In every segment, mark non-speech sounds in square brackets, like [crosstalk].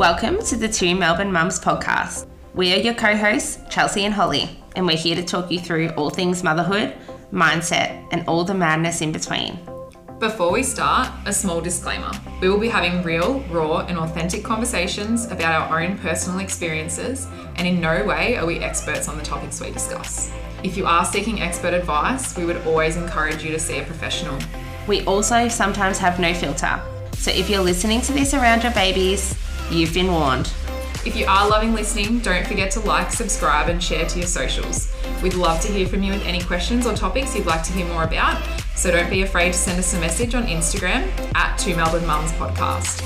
Welcome to the Two Melbourne Mums podcast. We are your co hosts, Chelsea and Holly, and we're here to talk you through all things motherhood, mindset, and all the madness in between. Before we start, a small disclaimer. We will be having real, raw, and authentic conversations about our own personal experiences, and in no way are we experts on the topics we discuss. If you are seeking expert advice, we would always encourage you to see a professional. We also sometimes have no filter, so if you're listening to this around your babies, you've been warned. If you are loving listening, don't forget to like, subscribe, and share to your socials. We'd love to hear from you with any questions or topics you'd like to hear more about, so don't be afraid to send us a message on Instagram at Two Melbourne Mums Podcast.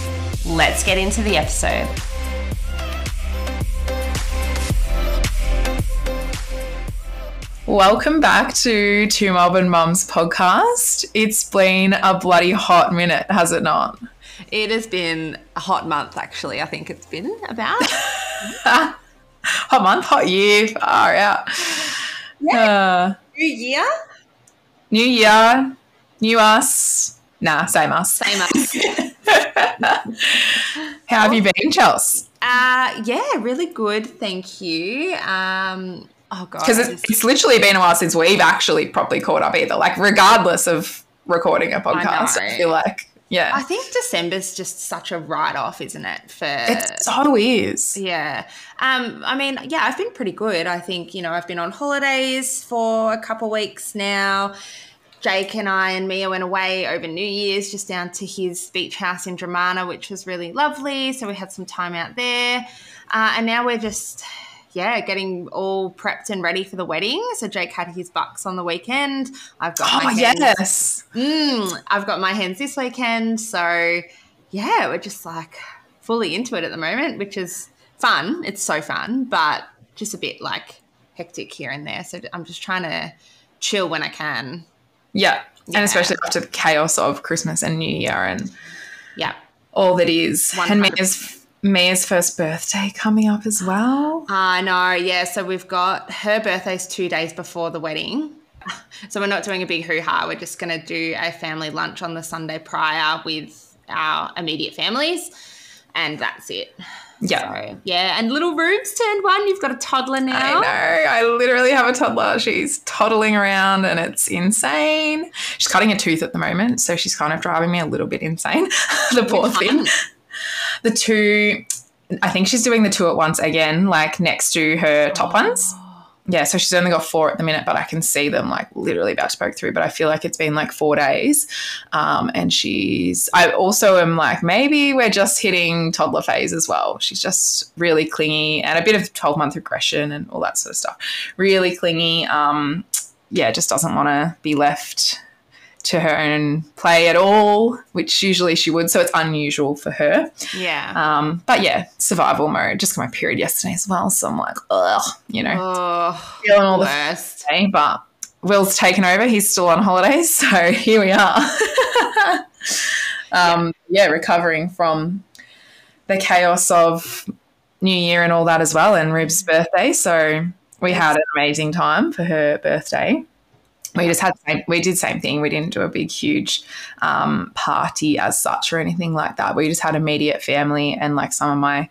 Let's get into the episode. Welcome back to Two Melbourne Mums podcast. It's been a bloody hot minute, has it not? It has been a hot month, actually. I think it's been about. [laughs] hot month, hot year, far out. Yeah. Uh, new year? New year, new us. Nah, same us. Same us. [laughs] How have you been, Chels? Uh, yeah, really good. Thank you. Um, Oh god, because it's, it's, literally been a while since we've actually properly caught up either. Like regardless of recording a podcast, I, I feel like yeah. I think December's just such a write off, isn't it? For it so is. Yeah. Um. I mean, yeah, I've been pretty good. I think you know I've been on holidays for a couple weeks now. Jake and I and Mia went away over New Year's just down to his beach house in Dromana, which was really lovely. So we had some time out there. Uh, and now we're just yeah, getting all prepped and ready for the wedding. So Jake had his bucks on the weekend. I've got oh, my hens. yes. Mm, I've got my hens this weekend. So yeah, we're just like fully into it at the moment, which is fun. It's so fun, but just a bit like hectic here and there. So I'm just trying to chill when I can. Yeah. yeah. And especially after the chaos of Christmas and New Year and yeah, all that is. 100%. And Mia's Mia's first birthday coming up as well. I know, yeah. So we've got her birthday's two days before the wedding. [laughs] So we're not doing a big hoo ha. We're just going to do a family lunch on the Sunday prior with our immediate families, and that's it. Yeah. So, yeah. And little Rubes turned one. You've got a toddler now. I know. I literally have a toddler. She's toddling around and it's insane. She's cutting a tooth at the moment. So she's kind of driving me a little bit insane. [laughs] the poor thing the two, I think she's doing the two at once again, like next to her top oh. ones. Yeah, so she's only got four at the minute, but I can see them like literally about to poke through. But I feel like it's been like four days. Um, and she's, I also am like, maybe we're just hitting toddler phase as well. She's just really clingy and a bit of 12 month regression and all that sort of stuff. Really clingy. Um, yeah, just doesn't want to be left to her own play at all, which usually she would. So it's unusual for her. Yeah. Um, but yeah, survival mode. Just got my period yesterday as well. So I'm like, ugh, you know, oh, feeling all worst. the day. But Will's taken over. He's still on holidays. [laughs] So here we are. um, yeah. yeah, recovering from the chaos of New Year and all that as well, and Rub's birthday. So we had an amazing time for her birthday we just had we did the same thing. We didn't do a big huge um, party as such or anything like that. We just had immediate family and like some of my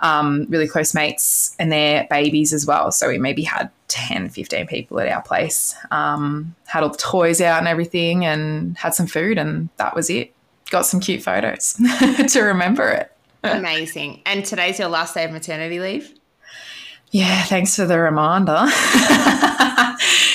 um, really close mates and their babies as well. So we maybe had 10, 15 people at our place. Um, had all the toys out and everything and had some food and that was it. Got some cute photos [laughs] to remember it. [laughs] Amazing. And today's your last day of maternity leave? Yeah, thanks for the reminder. [laughs]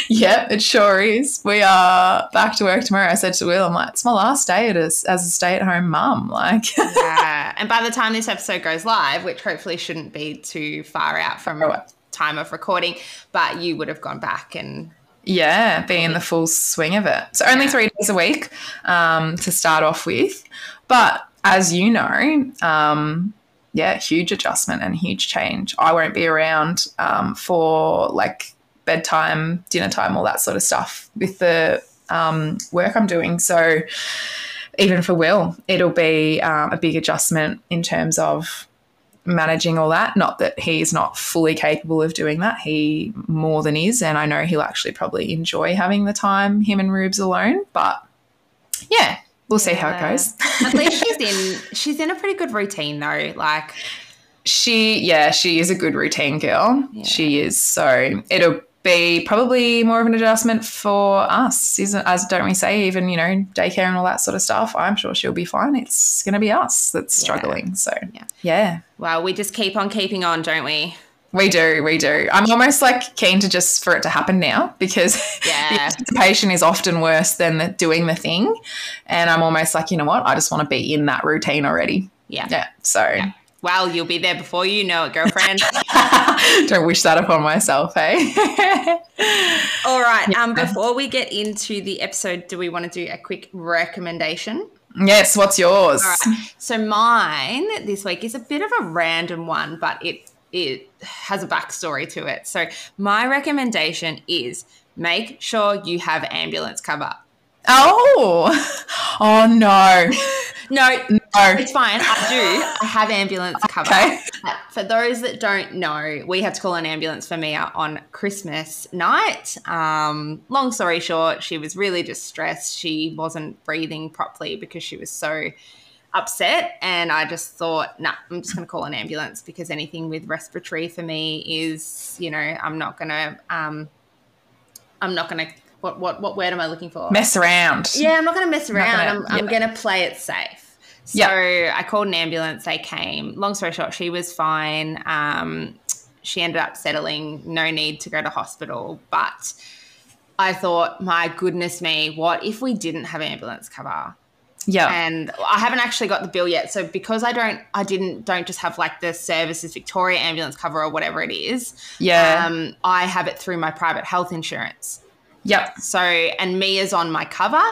yep, it sure is. We are back to work tomorrow. I said to Will, I'm like, it's my last day as, as a stay at home mum. [laughs] Like, yeah. And by the time this episode goes live, which hopefully shouldn't be too far out from time of recording, but you would have gone back and yeah, be in the full swing of it. So only three days a week um, to start off with, but as you know, um, yeah, huge adjustment and huge change. I won't be around um, for like bedtime, dinner time, all that sort of stuff with the um, work I'm doing. So even for Will, it'll be um, a big adjustment in terms of managing all that. Not that he's not fully capable of doing that. He more than is, and I know he'll actually probably enjoy having the time him and Rubes alone. But yeah, we'll see how it goes. At least she's [laughs] in she's in a pretty good routine though. Like She, yeah, she is a good routine girl. She is. So it'll be probably more of an adjustment for us, isn't as don't we say, even, you know, daycare and all that sort of stuff. I'm sure she'll be fine. It's going to be us that's struggling. So, Yeah. yeah. well, we just keep on keeping on, don't we? We do, we do. I'm almost like keen to just for it to happen now because [laughs] yeah. the anticipation is often worse than the, doing the thing. And I'm almost like, you know what? I just want to be in that routine already. Yeah. Yeah. So Well, you'll be there before you know it, girlfriend. [laughs] don't wish that upon myself, hey? [laughs] All right. Um, before we get into the episode, do we want to do a quick recommendation? yes, what's yours? All right. So mine this week is a bit of a random one, but it it has a backstory to it. So my recommendation is make sure you have ambulance cover. Oh, [laughs] oh no, [laughs] No, no. it's fine. I do. I have ambulance cover. Okay. For those that don't know, we had to call an ambulance for Mia on Christmas night. Um, long story short, she was really distressed. She wasn't breathing properly because she was so upset. And I just thought, nah, I'm just going to call an ambulance because anything with respiratory for me is, you know, I'm not going to, um, I'm not going to, what, what, what word am I looking for? Mess around. Yeah, I'm not going to mess around. gonna- I'm, I'm going to play it safe. So Yeah. I called an ambulance. They came. Long story short, she was fine. Um, she ended up settling. No need to go to hospital. But I thought, my goodness me, what if we didn't have ambulance cover? Yeah. and I haven't actually got the bill yet. So because I don't, I didn't, don't just have like the services Victoria ambulance cover or whatever it is. Yeah. Um, I have it through my private health insurance. yep. So and Mia's on my cover,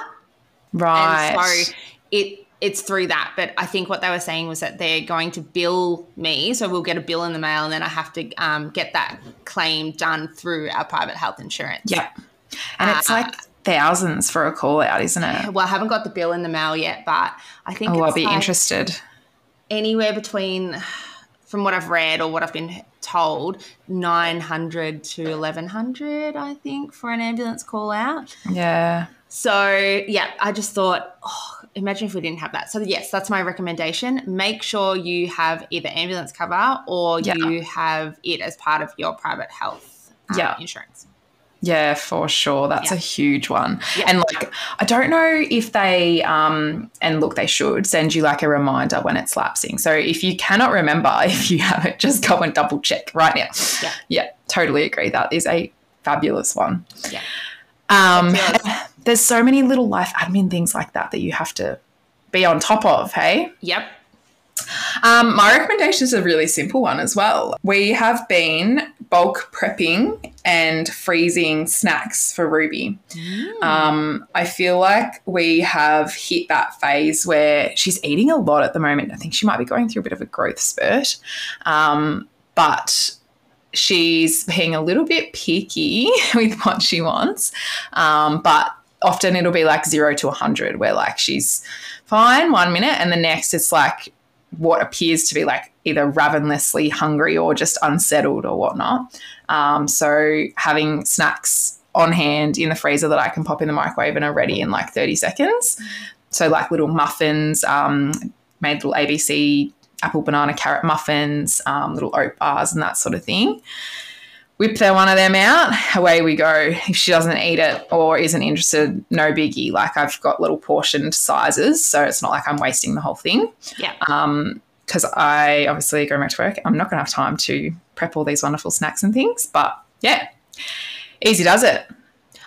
Right. and so it it's through that. But I think what they were saying was that they're going to bill me, so we'll get a bill in the mail, and then I have to um, get that claim done through our private health insurance. Yep. And it's Uh, like thousands for a call out, isn't it? Well, I haven't got the bill in the mail yet, but I think Oh, I'll be like interested. anywhere between, from what I've read or what I've been told, nine hundred to eleven hundred. I think for an ambulance call out. Yeah. So yeah, I just thought, oh, imagine if we didn't have that. So yes, that's my recommendation. Make sure you have either ambulance cover or Yeah. you have it as part of your private health um, Yeah. insurance. Yeah, for sure. That's Yeah. a huge one. Yeah. And like, I don't know if they, um, and look, they should send you like a reminder when it's lapsing. So if you cannot remember, [laughs] if you haven't, just go and double check right now. Yeah. Yeah, totally agree. That is a fabulous one. Yeah. Um, [laughs] there's so many little life admin things like that that you have to be on top of. Hey. Yep. Um, my recommendation is a really simple one as well. We have been bulk prepping and freezing snacks for Ruby. Um, I feel like we have hit that phase where she's eating a lot at the moment. I think she might be going through a bit of a growth spurt. Um, but she's being a little bit picky [laughs] with what she wants. Um, but often it'll be like zero to 100, where like she's fine one minute and the next it's like what appears to be like either ravenously hungry or just unsettled or whatnot. Um, so having snacks on hand in the freezer that I can pop in the microwave and are ready in like 30 seconds. So like little muffins, um, made little ABC apple, banana, carrot muffins, um, little oat bars and that sort of thing. Whip there one of them out, away we go. If she doesn't eat it or isn't interested, no biggie. Like I've got little portioned sizes, so it's not like I'm wasting the whole thing Yeah. um because I obviously going back to work, I'm not going to have time to prep all these wonderful snacks and things. But yeah, easy does it.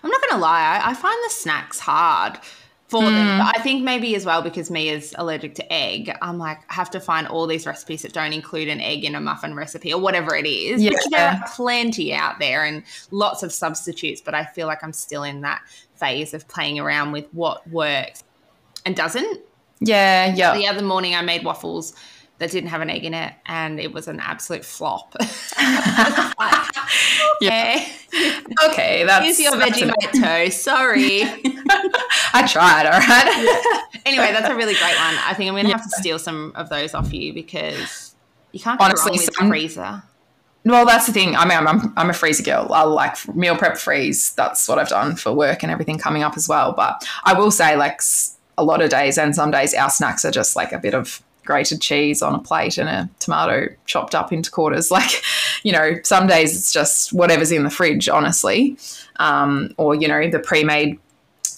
I'm not gonna lie, I, I find the snacks hard for Hmm. them. But I think maybe as well because Mia's allergic to egg, I'm like, I have to find all these recipes that don't include an egg in a muffin recipe or whatever it is. Which there are plenty out there and lots of substitutes, but I feel like I'm still in that phase of playing around with what works and doesn't. Yeah, yeah. The other morning I made waffles that didn't have an egg in it and it was an absolute flop. [laughs] [laughs] Yeah. yeah. Okay, that's Here's your Vegemite toast. Sorry. [laughs] I tried. All right. anyway, that's a really great one. I think I'm going to have to steal some of those off you because you can't Honestly, some- freezer. well, that's the thing. I mean, I'm, I'm, I'm a freezer girl. I like meal prep freeze. That's what I've done for work and everything coming up as well. But I will say, like, a lot of days and some days our snacks are just like a bit of grated cheese on a plate and a tomato chopped up into quarters. [laughs] Like, you know, some days it's just whatever's in the fridge, honestly, um, or you know, the pre-made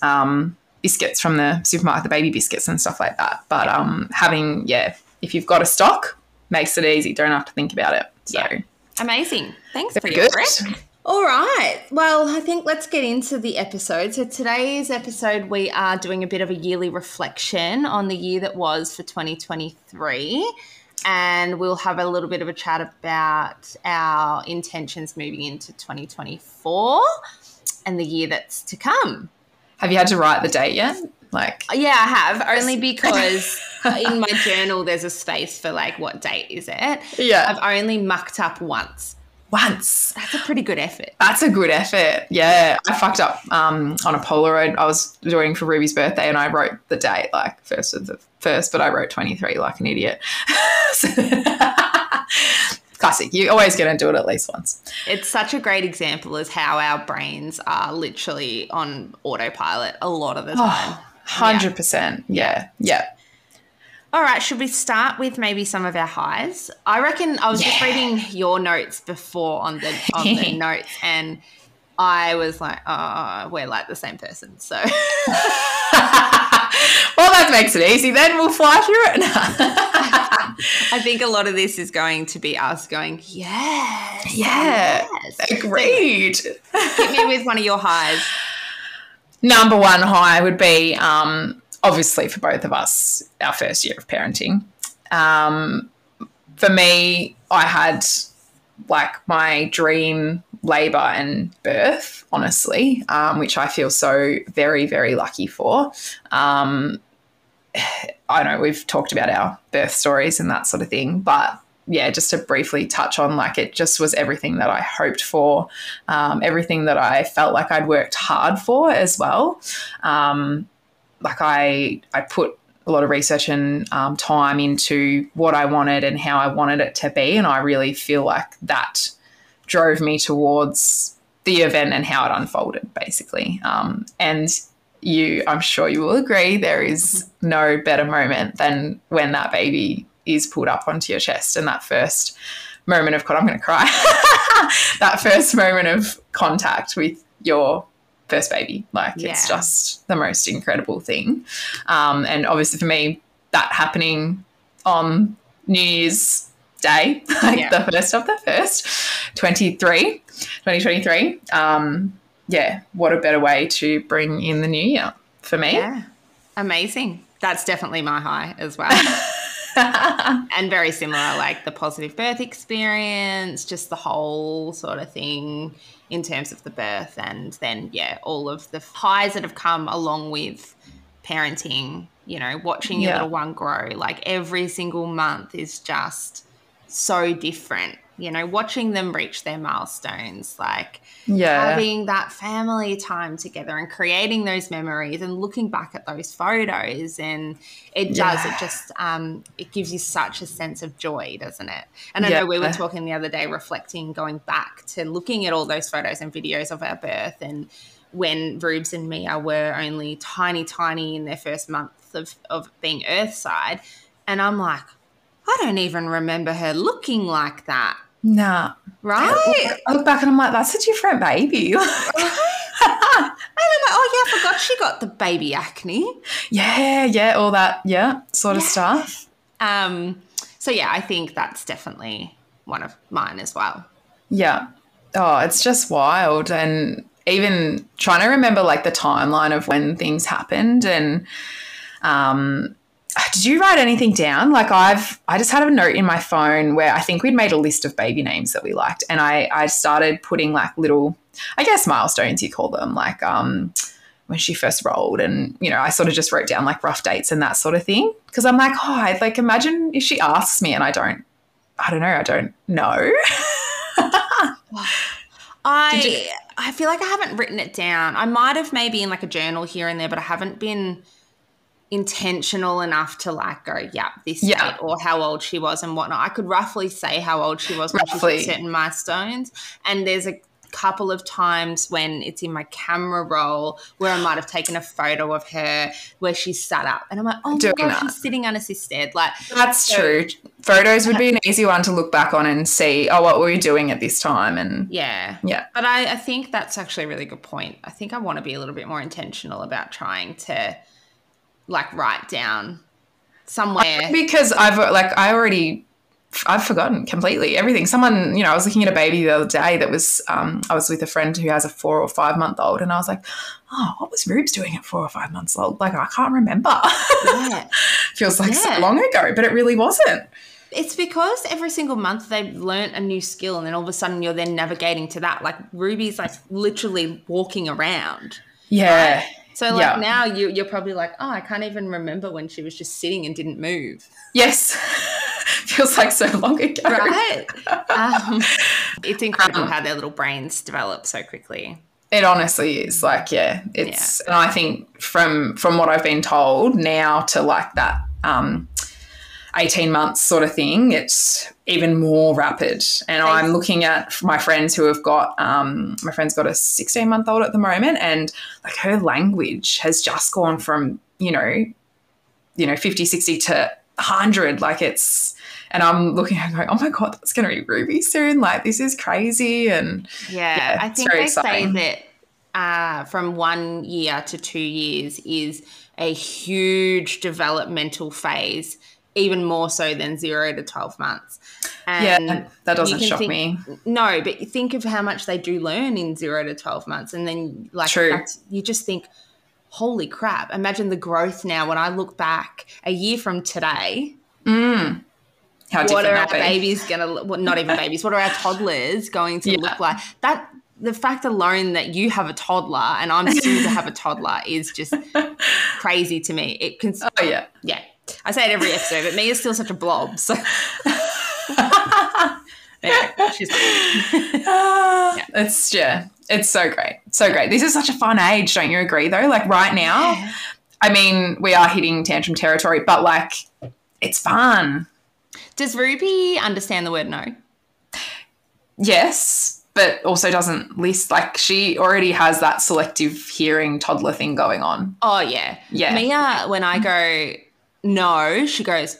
um, biscuits from the supermarket, the baby biscuits and stuff like that. But um, having, yeah, if you've got a stock, makes it easy. Don't have to think about it. So Yeah. Amazing. Thanks for your good. [laughs] All right. Well, I think let's get into the episode. So, today's episode, we are doing a bit of a yearly reflection on the year that was for 2023. And we'll have a little bit of a chat about our intentions moving into 2024 and the year that's to come. Have you had to write the date yet? Like, uh, Yeah, I have, only because [laughs] in my journal there's a space for like, what date is it? yeah, I've only mucked up once. Once. That's a pretty good effort. That's a good effort. Yeah, I fucked up um, on a Polaroid. I was doing for Ruby's birthday, and I wrote the date like first of the first, but I wrote twenty three like an idiot. [laughs] Classic. You're always going to do it at least once. It's such a great example as how our brains are literally on autopilot a lot of the time. Hundred percent. Yeah. Yeah. All right, should we start with maybe some of our highs? I reckon I was just reading your notes before on the on the [laughs] notes and I was like, oh, we're like the same person. So [laughs] well, that makes it easy. Then we'll fly through it. [laughs] I think a lot of this is going to be us going, yes. yeah. Yes. Agreed. Hit me with one of your highs. Number one high would be um, obviously for both of us, our first year of parenting. Um, for me, I had like my dream labor and birth, honestly, um, which I feel so very, very lucky for. Um, I know we've talked about our birth stories and that sort of thing, but yeah, just to briefly touch on, like it just was everything that I hoped for, um, everything that I felt like I'd worked hard for as well. Um, like I, I put a lot of research and um, time into what I wanted and how I wanted it to be, and I really feel like that drove me towards the event and how it unfolded, basically. Um, and you, I'm sure you will agree, there is no better moment than when that baby is pulled up onto your chest and that first moment of, God, I'm going to cry, [laughs] that first moment of contact with your first baby. Like it's just the most incredible thing. Um, and obviously for me, that happening on New Year's Day, [laughs] like Yeah. the first of the first, 23, 2023. Um, yeah, what a better way to bring in the new year for me. Yeah. Amazing. That's definitely my high as well. [laughs] and very similar, like the positive birth experience, just the whole sort of thing in terms of the birth. And then, yeah, all of the highs that have come along with parenting, you know, watching your Yeah. little one grow. Like every single month is just so different. You know, watching them reach their milestones, like Yeah. having that family time together and creating those memories and looking back at those photos and it does Yeah. it just um it gives you such a sense of joy doesn't it and i know we were talking the other day reflecting going back to looking at all those photos and videos of our birth and when Rubes and Mia were only tiny, tiny in their first month of, of being Earthside. And I'm like, I don't even remember her looking like that. Nah. Right? I look back and I'm like, that's a different baby. [laughs] [laughs] And I'm like, oh yeah, I forgot she got the baby acne. yeah, yeah, all that, yeah, sort of stuff. Um, so yeah, I think that's definitely one of mine as well. Yeah. Oh, it's just wild. And even trying to remember like the timeline of when things happened and um did you write anything down? Like I've I just had a note in my phone where I think we'd made a list of baby names that we liked and I I started putting like little I guess milestones you call them like um when she first rolled and you know I sort of just wrote down like rough dates and that sort of thing because I'm like oh I'd like imagine if she asks me and I don't I don't know I don't know I you- I feel like I haven't written it down. I might have maybe in like a journal here and there, but I haven't been intentional enough to like go, yeah, this Yeah. or how old she was and whatnot. I could roughly say how old she was when she Roughly. hit certain milestones. And there's a couple of times when it's in my camera roll where I might have taken a photo of her where she's sat up and I'm like, oh my Doing god, that. she's sitting unassisted. Like That's So- true. Photos would be an easy one to look back on and see, oh, what were we doing at this time? And yeah. yeah, But I, I think that's actually a really good point. I think I want to be a little bit more intentional about trying to like write down somewhere. because I've like I already I've forgotten completely everything. Someone, you know, I was looking at a baby the other day that was um, I was with a friend who has a four or five month old, and I was like, oh, what was Rubes doing at four or five months old? Like I can't remember. Yeah. [laughs] Feels like Yeah. so long ago, but it really wasn't. It's because every single month they've learnt a new skill, and then all of a sudden you're then navigating to that. Like Ruby's like literally walking around. Yeah. So like Yeah. now you, you're probably like, oh, I can't even remember when she was just sitting and didn't move. Yes. [laughs] Feels like so long ago. Right? um, [laughs] it's incredible how their little brains develop so quickly. It honestly is like yeah, it's and I think from from what I've been told now to like that um 18 months sort of thing, it's even more rapid. And I'm looking at my friends who have got um my friend's got a 16 month old at the moment and like her language has just gone from, you know, you know, 50, 60 to 100 like it's and I'm looking at going, oh my God, that's going to be Ruby soon. Like, this is crazy. And Yeah, Yeah, I think they exciting. say that uh, from one year to two years is a huge developmental phase, even more so than zero to 12 months. And yeah, that doesn't shock think- me. No, but think of how much they do learn in zero to 12 months. And then, like, you just think, holy crap, imagine the growth now when I look back a year from today. Mm. How what different are our be. babies going to well, not even [laughs] babies what are our toddlers going to Yeah. look like that the fact alone that you have a toddler and i'm soon to have a toddler is just [laughs] crazy to me it can Oh, yeah. yeah i say it every episode but me is still such a blob so [laughs] Anyway, she's ah, It's yeah, it's so great, so great. This is such a fun age, don't you agree? Though, like right now, I mean, we are hitting tantrum territory, but like, it's fun. does ruby understand the word no Yes, but also doesn't list. Like she already has that selective hearing toddler thing going on. oh yeah Yeah. mia when i go no she goes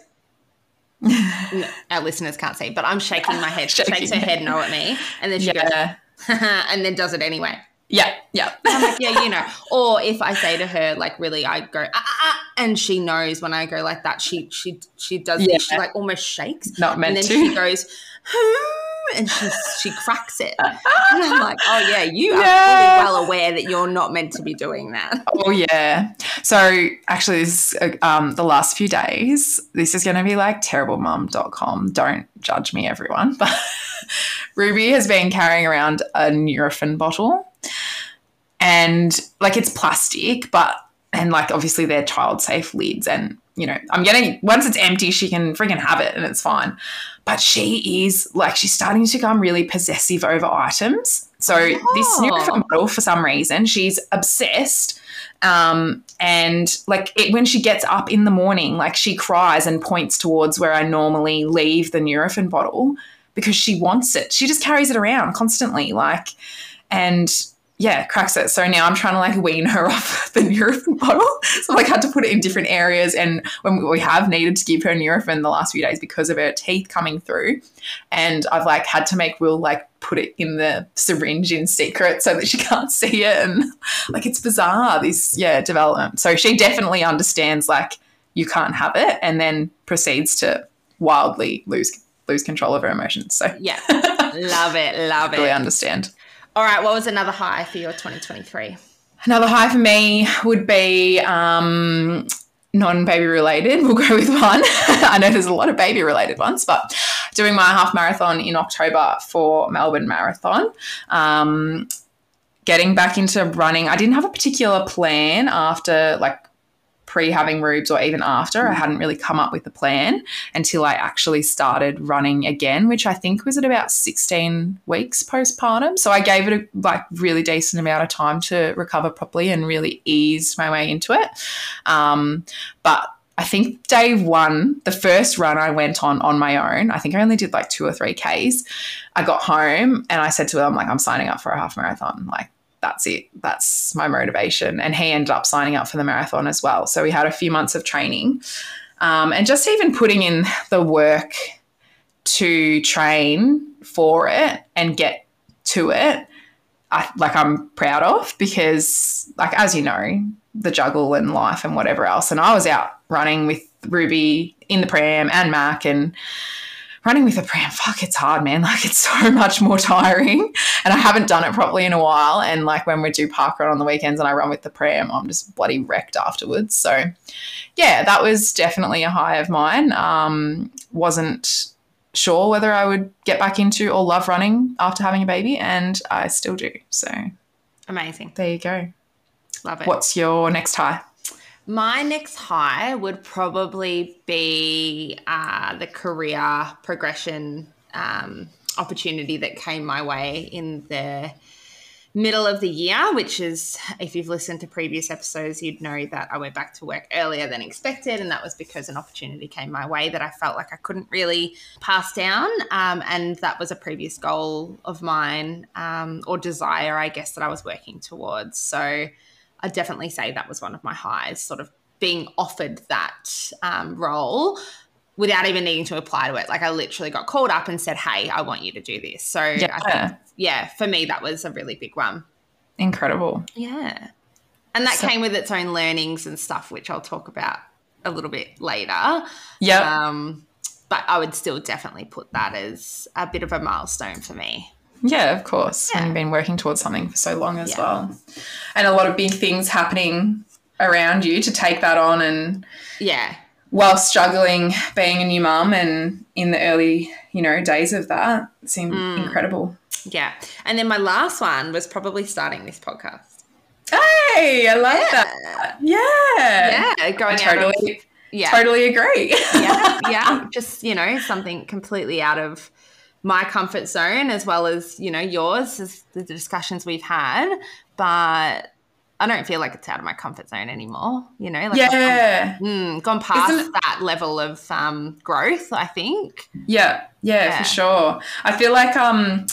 no, our listeners can't see but i'm shaking my head she [laughs] Shaking shakes her head no at me and then she goes [laughs] and then does it anyway. yeah, yeah. I'm like, yeah, you know. Or if I say to her, like, really, I go, ah, ah, ah, and she knows when I go like that, she she she does Yeah. this. She like almost shakes, Not meant and then to. she goes, hmm, and she she cracks it. [laughs] And I'm like, oh yeah, you are Yeah. fully well aware that you're not meant to be doing that. Oh yeah. So actually, this uh, um, the last few days. This is going to be like terriblemum.com. Don't judge me, everyone. [laughs] But Ruby has been carrying around a Nurofen bottle, and like it's plastic, but and like obviously they're child safe lids, and you know I'm getting once it's empty, she can freaking have it, and it's fine. But she is like she's starting to become really possessive over items. So this Oh. Nurofen bottle, for some reason, she's obsessed. Um, and like it, when she gets up in the morning, like she cries and points towards where I normally leave the Nurofen bottle because she wants it. She just carries it around constantly, like, and yeah, cracks it. So now I'm trying to like wean her [laughs] off the Nurofen bottle. So I've like had to put it in different areas. And when we have needed to give her Nurofen the last few days because of her teeth coming through, and I've like had to make Will like put it in the syringe in secret so that she [laughs] can't see it. And like it's bizarre this yeah development. So she definitely understands like you can't have it, and then proceeds to wildly lose lose control of her emotions. So Yeah, [laughs] love it, love really it. understand. All right, what was another high for your 2023? Another high for me would be um, non baby related. We'll go with one. [laughs] I know there's a lot of baby related ones, but doing my half marathon in October for Melbourne Marathon. Um, getting back into running. I didn't have a particular plan after like pre having rubes or even after. I hadn't really come up with a plan until I actually started running again, which I think was at about 16 weeks postpartum. So I gave it a like really decent amount of time to recover properly and really eased my way into it. Um, but I think day one, the first run I went on on my own, I think I only did like two or three Ks. I got home and I said to him, like, I'm signing up for a half marathon. Like, that's it. That's my motivation. And he ended up signing up for the marathon as well. So we had a few months of training um, and just even putting in the work to train for it and get to it. I, like I'm proud of because, like as you know, the juggle and life and whatever else. And I was out running with Ruby in the pram and Mac and running with a pram, fuck, it's hard, man. [laughs] Like it's so much more tiring. And I haven't done it properly in a while. And like when we do park run on the weekends and I run with the pram, I'm just bloody wrecked afterwards. So yeah, that was definitely a high of mine. Um, wasn't sure whether I would get back into or love running after having a baby, and I still do. So Amazing. there you go. Love it. What's your next high? My next high would probably be uh, the career progression um, opportunity that came my way in the middle of the year, which is, if you've listened to previous episodes, you'd know that I went back to work earlier than expected. And that was because an opportunity came my way that I felt like I couldn't really pass down. Um, and that was a previous goal of mine um, or desire, I guess, that I was working towards. So I definitely say that was one of my highs, sort of being offered that um, role without even needing to apply to it. Like I literally got called up and said, "Hey, I want you to do this." So Yeah. I think, yeah, for me that was a really big one. Incredible. Yeah, and that So- came with its own learnings and stuff, which I'll talk about a little bit later. Yeah. Um, but I would still definitely put that as a bit of a milestone for me. Yeah, of course. Yeah. And you've been working towards something for so long as Yeah. well. And a lot of big things happening around you to take that on and Yeah, while struggling being a new mum and in the early, you know, days of that seemed Mm. incredible. yeah. And then my last one was probably starting this podcast. Hey, I love that. Yeah. Yeah, going I out of- totally yeah. totally agree. yeah, [laughs] yeah, just you know something completely out of my comfort zone as well as you know yours as the discussions we've had but i don't feel like it's out of my comfort zone anymore you know like yeah. Gone, mm, gone past Isn't that level of um, growth i think Yeah, yeah, Yeah. for sure. I feel like um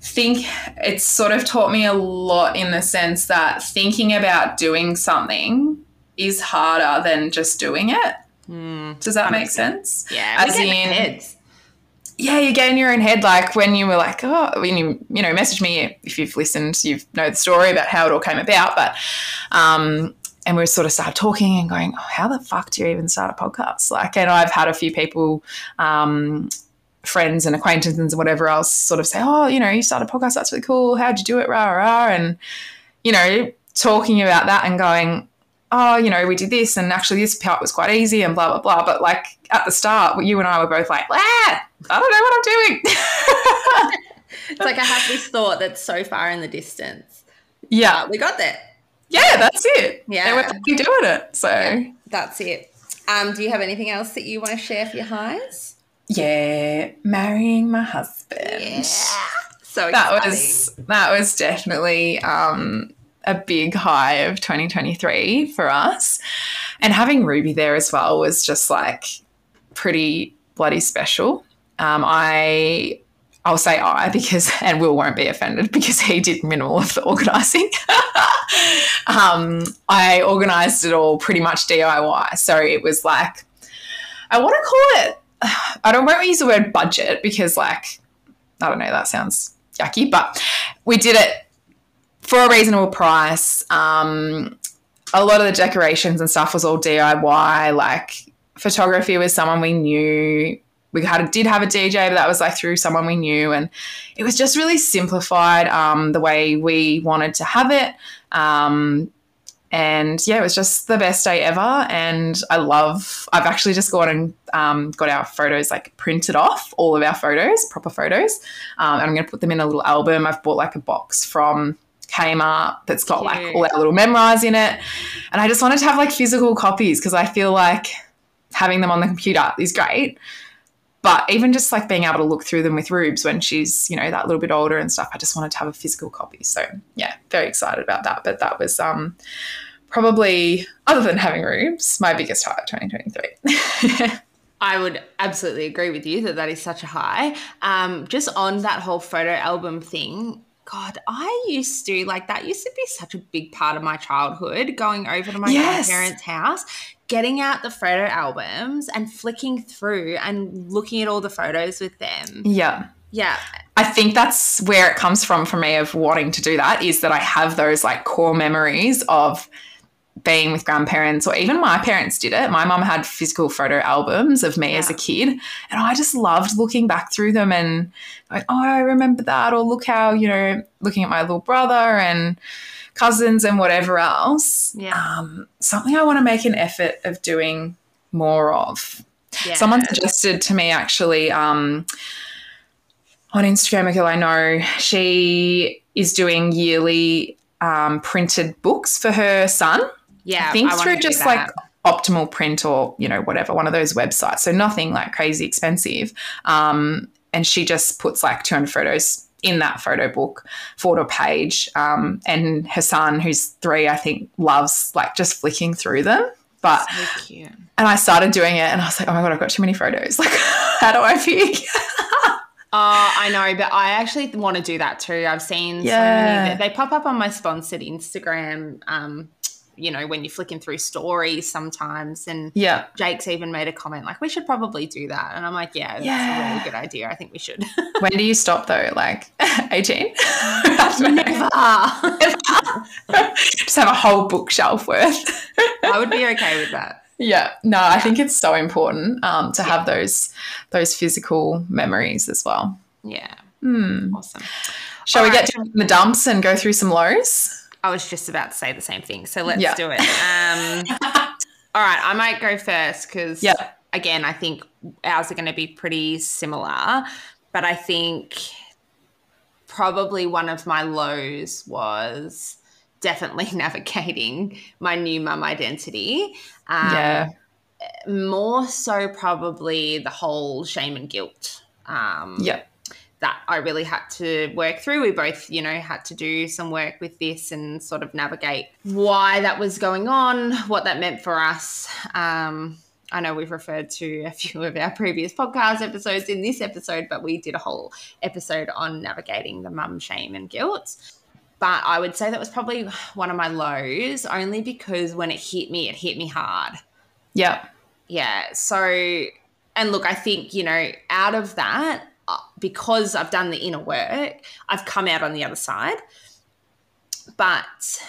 think it's sort of taught me a lot in the sense that thinking about doing something is harder than just doing it. Does that make sense? yeah As in heads. Yeah, you get in your own head like when you were like, oh, when you you know message me if you've listened, you know the story about how it all came about, but um. And we sort of started talking and going, oh, how the fuck do you even start a podcast? Like, and I've had a few people um, friends and acquaintances and whatever else sort of say, oh, you know, you started a podcast, that's really cool. How'd you do it? Rah, rah. And, you know, talking about that and going, oh, you know, we did this and actually this part was quite easy and blah, blah, blah. But like at the start, you and I were both like, ah, I don't know what I'm doing. [laughs] it's like i have this thought that's so far in the distance yeah. but we got there Yeah, that's it. Yeah. And we're fucking doing it. So, yeah. that's it um, do you have anything else that you want to share for your highs Yeah, marrying my husband. yeah so that was that was definitely um, a big high of 2023 for us, and having Ruby there as well was just like pretty bloody special. Um, I I'll say I because [laughs] and Will won't be offended because he did minimal of the organising. [laughs] um, I organised it all pretty much DIY, so it was like I want to call it. I don't want to use the word budget because like I don't know that sounds yucky, but we did it for a reasonable price. Um, a lot of the decorations and stuff was all DIY. Like photography was someone we knew. We had did have a DJ, but that was like through someone we knew, and it was just really simplified um, the way we wanted to have it. Um, and yeah, it was just the best day ever. And I love. I've actually just gone and um, got our photos like printed off, all of our photos, proper photos, um, and I'm going to put them in a little album. I've bought like a box from Kmart that's got like all our little memoirs in it, and I just wanted to have like physical copies because I feel like having them on the computer is great. But even just like being able to look through them with Rubes when she's, you know, that little bit older and stuff, I just wanted to have a physical copy. So yeah, very excited about that. But that was um probably, other than having rubes, my biggest high of 2023. [laughs] I would absolutely agree with you that that is such a high. Um, just on that whole photo album thing, God, I used to like that used to be such a big part of my childhood, going over to my Yes. grandparents' house, getting out the photo albums and flicking through and looking at all the photos with them. yeah. Yeah. I think that's where it comes from for me of wanting to do that is that I have those like core memories of being with grandparents or even my parents did it. My mum had physical photo albums of me as a kid and I just loved looking back through them and going, oh, I remember that or look how, you know, looking at my little brother and cousins and whatever else. Yeah. Um, something I want to make an effort of doing more of. Yeah. Someone suggested to me actually um, on Instagram, a girl I know, she is doing yearly um, printed books for her son. Yeah, I think wanna through just like optimal print or, you know, whatever, one of those websites. So nothing like crazy expensive. Um, and she just puts like 200 photos in that photo book, photo page. Um, and her son, who's three, I think, loves like just flicking through them. But so cute. and I started doing it and I was like, oh my God, I've got too many photos. [laughs] Like, how do I pick? [laughs] Oh, I know, but I actually want to do that too. I've seen Yeah. so many, they pop up on my sponsored Instagram. Um, you know, when you're flicking through stories sometimes, and yeah. Jake's even made a comment like, "We should probably do that," and I'm like, "Yeah, that's a really good idea. I think we should." [laughs] When do you stop though? Like [laughs] 18? [laughs] Never. Just have a whole bookshelf worth. I would be okay with that. yeah. No, I think it's so important um, to have those those physical memories as well. Yeah, Hmm. awesome. Shall we All get to the dumps and go through some lows? I was just about to say the same thing, so let's Yeah. do it. Um, [laughs] all right, I might go first because, Yeah. again, I think ours are going to be pretty similar, but I think probably one of my lows was definitely [laughs] navigating my new mum identity. Um, yeah. More so, probably the whole shame and guilt. Um, Yeah. That I really had to work through. We both, you know, had to do some work with this and sort of navigate why that was going on, what that meant for us. Um, I know we've referred to a few of our previous podcast episodes in this episode, but we did a whole episode on navigating the mum shame and guilt. But I would say that was probably one of my lows, only because when it hit me, it hit me hard. Yeah. Yeah. So, and look, I think, you know, out of that, because I've done the inner work, I've come out on the other side. But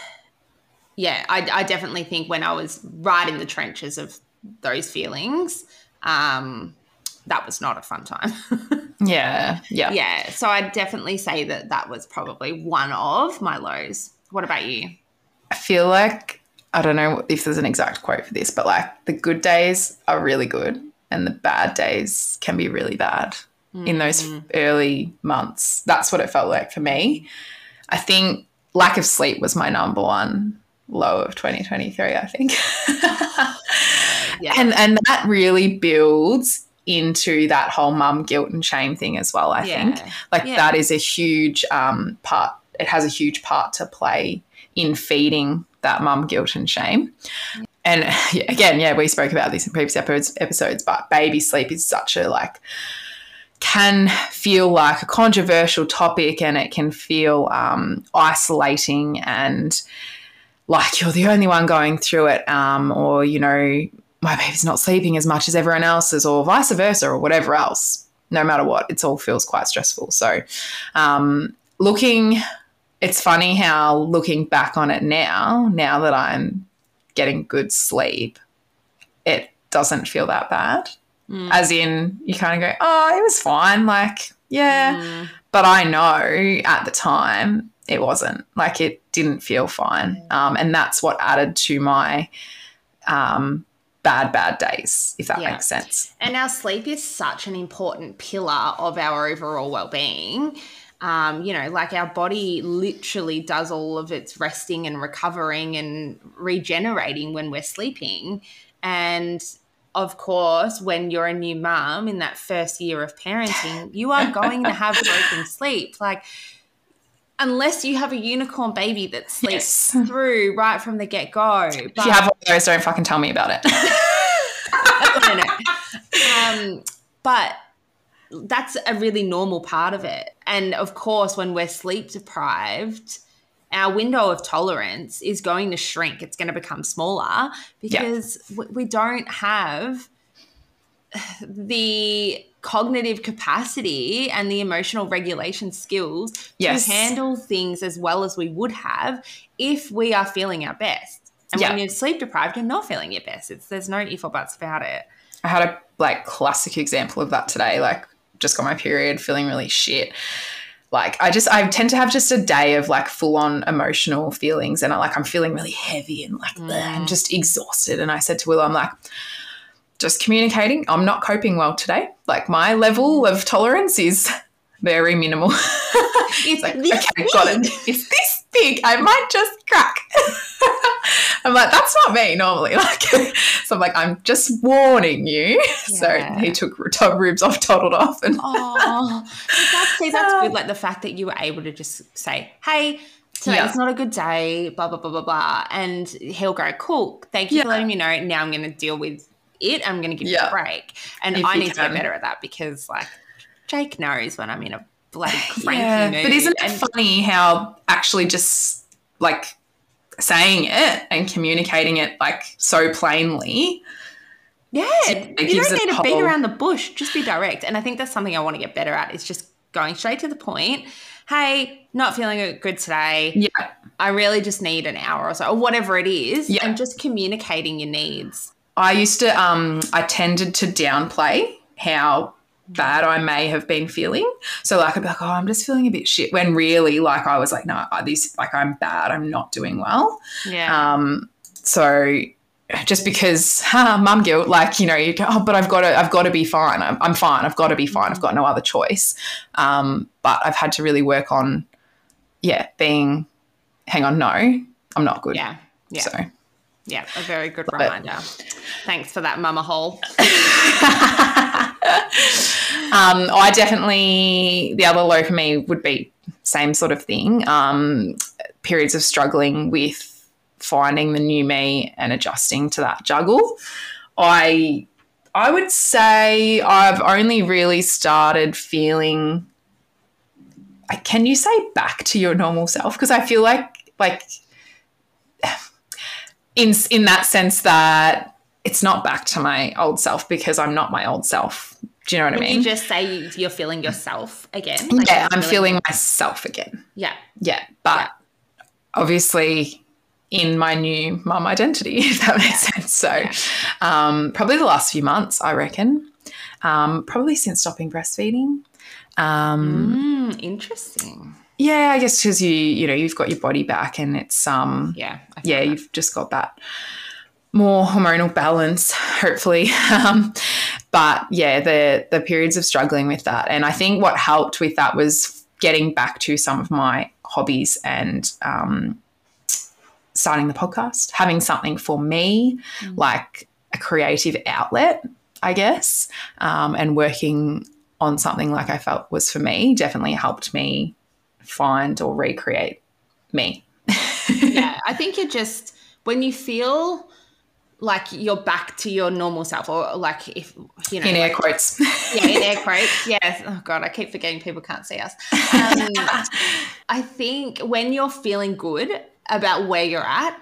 yeah, I, I definitely think when I was right in the trenches of those feelings, um, that was not a fun time. [laughs] Yeah. Yeah. yeah. So I'd definitely say that that was probably one of my lows. What about you? I feel like I don't know if there's an exact quote for this, but like the good days are really good and the bad days can be really bad in those early months. That's what it felt like for me. I think lack of sleep was my number one low of 2023, I think. [laughs] Yeah. and and that really builds into that whole mum guilt and shame thing as well, I think. Like Yeah. that is a huge um, part. It has a huge part to play in feeding that mum guilt and shame. And [laughs] again, yeah, we spoke about this in previous episodes, episodes, but baby sleep is such a like can feel like a controversial topic, and it can feel um, isolating and like you're the only one going through it, um, or you know, my baby's not sleeping as much as everyone else's, or vice versa, or whatever else. No matter what, it all feels quite stressful. So, um, looking, it's funny how looking back on it now, now that I'm getting good sleep, it doesn't feel that bad. As in, you kind of go, oh, it was fine. Like, yeah. Mm. But I know at the time it wasn't. Like, it didn't feel fine. Um, and that's what added to my um, bad, bad days, if that Yeah. makes sense. And our sleep is such an important pillar of our overall well being. Um, you know, like our body literally does all of its resting and recovering and regenerating when we're sleeping. And of course, when you're a new mom in that first year of parenting, you are going to have [laughs] broken sleep. Like, unless you have a unicorn baby that sleeps Yes. through right from the get go. If you have one of those, don't fucking tell me about it. [laughs] Um, but that's a really normal part of it. And of course, when we're sleep deprived, our window of tolerance is going to shrink. It's going to become smaller because we, we don't have the cognitive capacity and the emotional regulation skills Yes. to handle things as well as we would have if we are feeling our best. And Yeah. when you're sleep deprived, you're not feeling your best. It's there's no if or buts about it. I had a like classic example of that today. Like, just got my period, feeling really shit. Like, I just I tend to have just a day of like full on emotional feelings, and I like I'm feeling really heavy and like bleh, and mm. just exhausted. And I said to Will, I'm like, just communicating. I'm not coping well today. Like, my level mm. of tolerance is very minimal. [laughs] It's like, this okay, got it. It's this big. I might just crack. [laughs] I'm like, that's not me normally. [laughs] Like, so I'm like, I'm just warning you. So he took top ribs off, toddled off, and Oh, that's, see, that's good. Like the fact that you were able to just say, "Hey, today's Yeah. not a good day." Blah blah blah blah blah, and he'll go, "Cool, thank you for letting me know. Now I'm going to deal with it. I'm going to give you a break." And If I need to can. get better at that because, like, Jake knows when I'm in a bloody [laughs] cranky yeah. mood. But isn't it and- funny how actually just like saying it and communicating it like so plainly? Yeah, it you don't need to beat around the bush. Just be direct. And I think that's something I want to get better at. Is just going straight to the point. Hey, not feeling good today. Yeah. I really just need an hour or so, or whatever it is, Yeah. and just communicating your needs. I used to um I tended to downplay how bad I may have been feeling. So like I'd be like, oh, I'm just feeling a bit shit. When really like I was like, no, this like I'm bad. I'm not doing well. Yeah. Um, so just because [laughs] ha, mum guilt, like you know, you go, oh, but I've got to, I've got to be fine. I'm, I'm fine. I've got to be fine. I've got no other choice. Um, but I've had to really work on, yeah, being. Hang on, no, I'm not good. yeah. Yeah. So Yeah. A very good But- reminder. Thanks for that, Mama Hole. [laughs] [laughs] um, I definitely the other low for me would be same sort of thing. Um, periods of struggling with finding the new me and adjusting to that juggle. I I would say I've only really started feeling. Can you say back to your normal self? Because I feel like like [sighs] in in that sense that it's not back to my old self because I'm not my old self. Do you know what I mean? you just say you- you're feeling yourself again? Like yeah, I'm feeling myself again. Yeah. Yeah, but obviously in my new mum identity, [laughs] if that makes sense. So, Yeah. um, probably the last few months, I reckon. Um, probably since stopping breastfeeding. Um, Mm, interesting. Yeah, I guess because you you know you've got your body back and it's um Yeah. Yeah that. you've just got that more hormonal balance hopefully. [laughs] Um, but yeah the the periods of struggling with that. And i think what helped with that was getting back to some of my hobbies and um, starting the podcast having something for me like a creative outlet i guess um, and working on something like i felt was for me definitely helped me find or recreate me. [laughs] Yeah, I think you're just when you feel like you're back to your normal self, or like if you know, in air like- quotes [laughs] yeah, in air [laughs] quotes. Yes. Oh god, I keep forgetting people can't see us. [laughs] Um, I think when you're feeling good about where you're at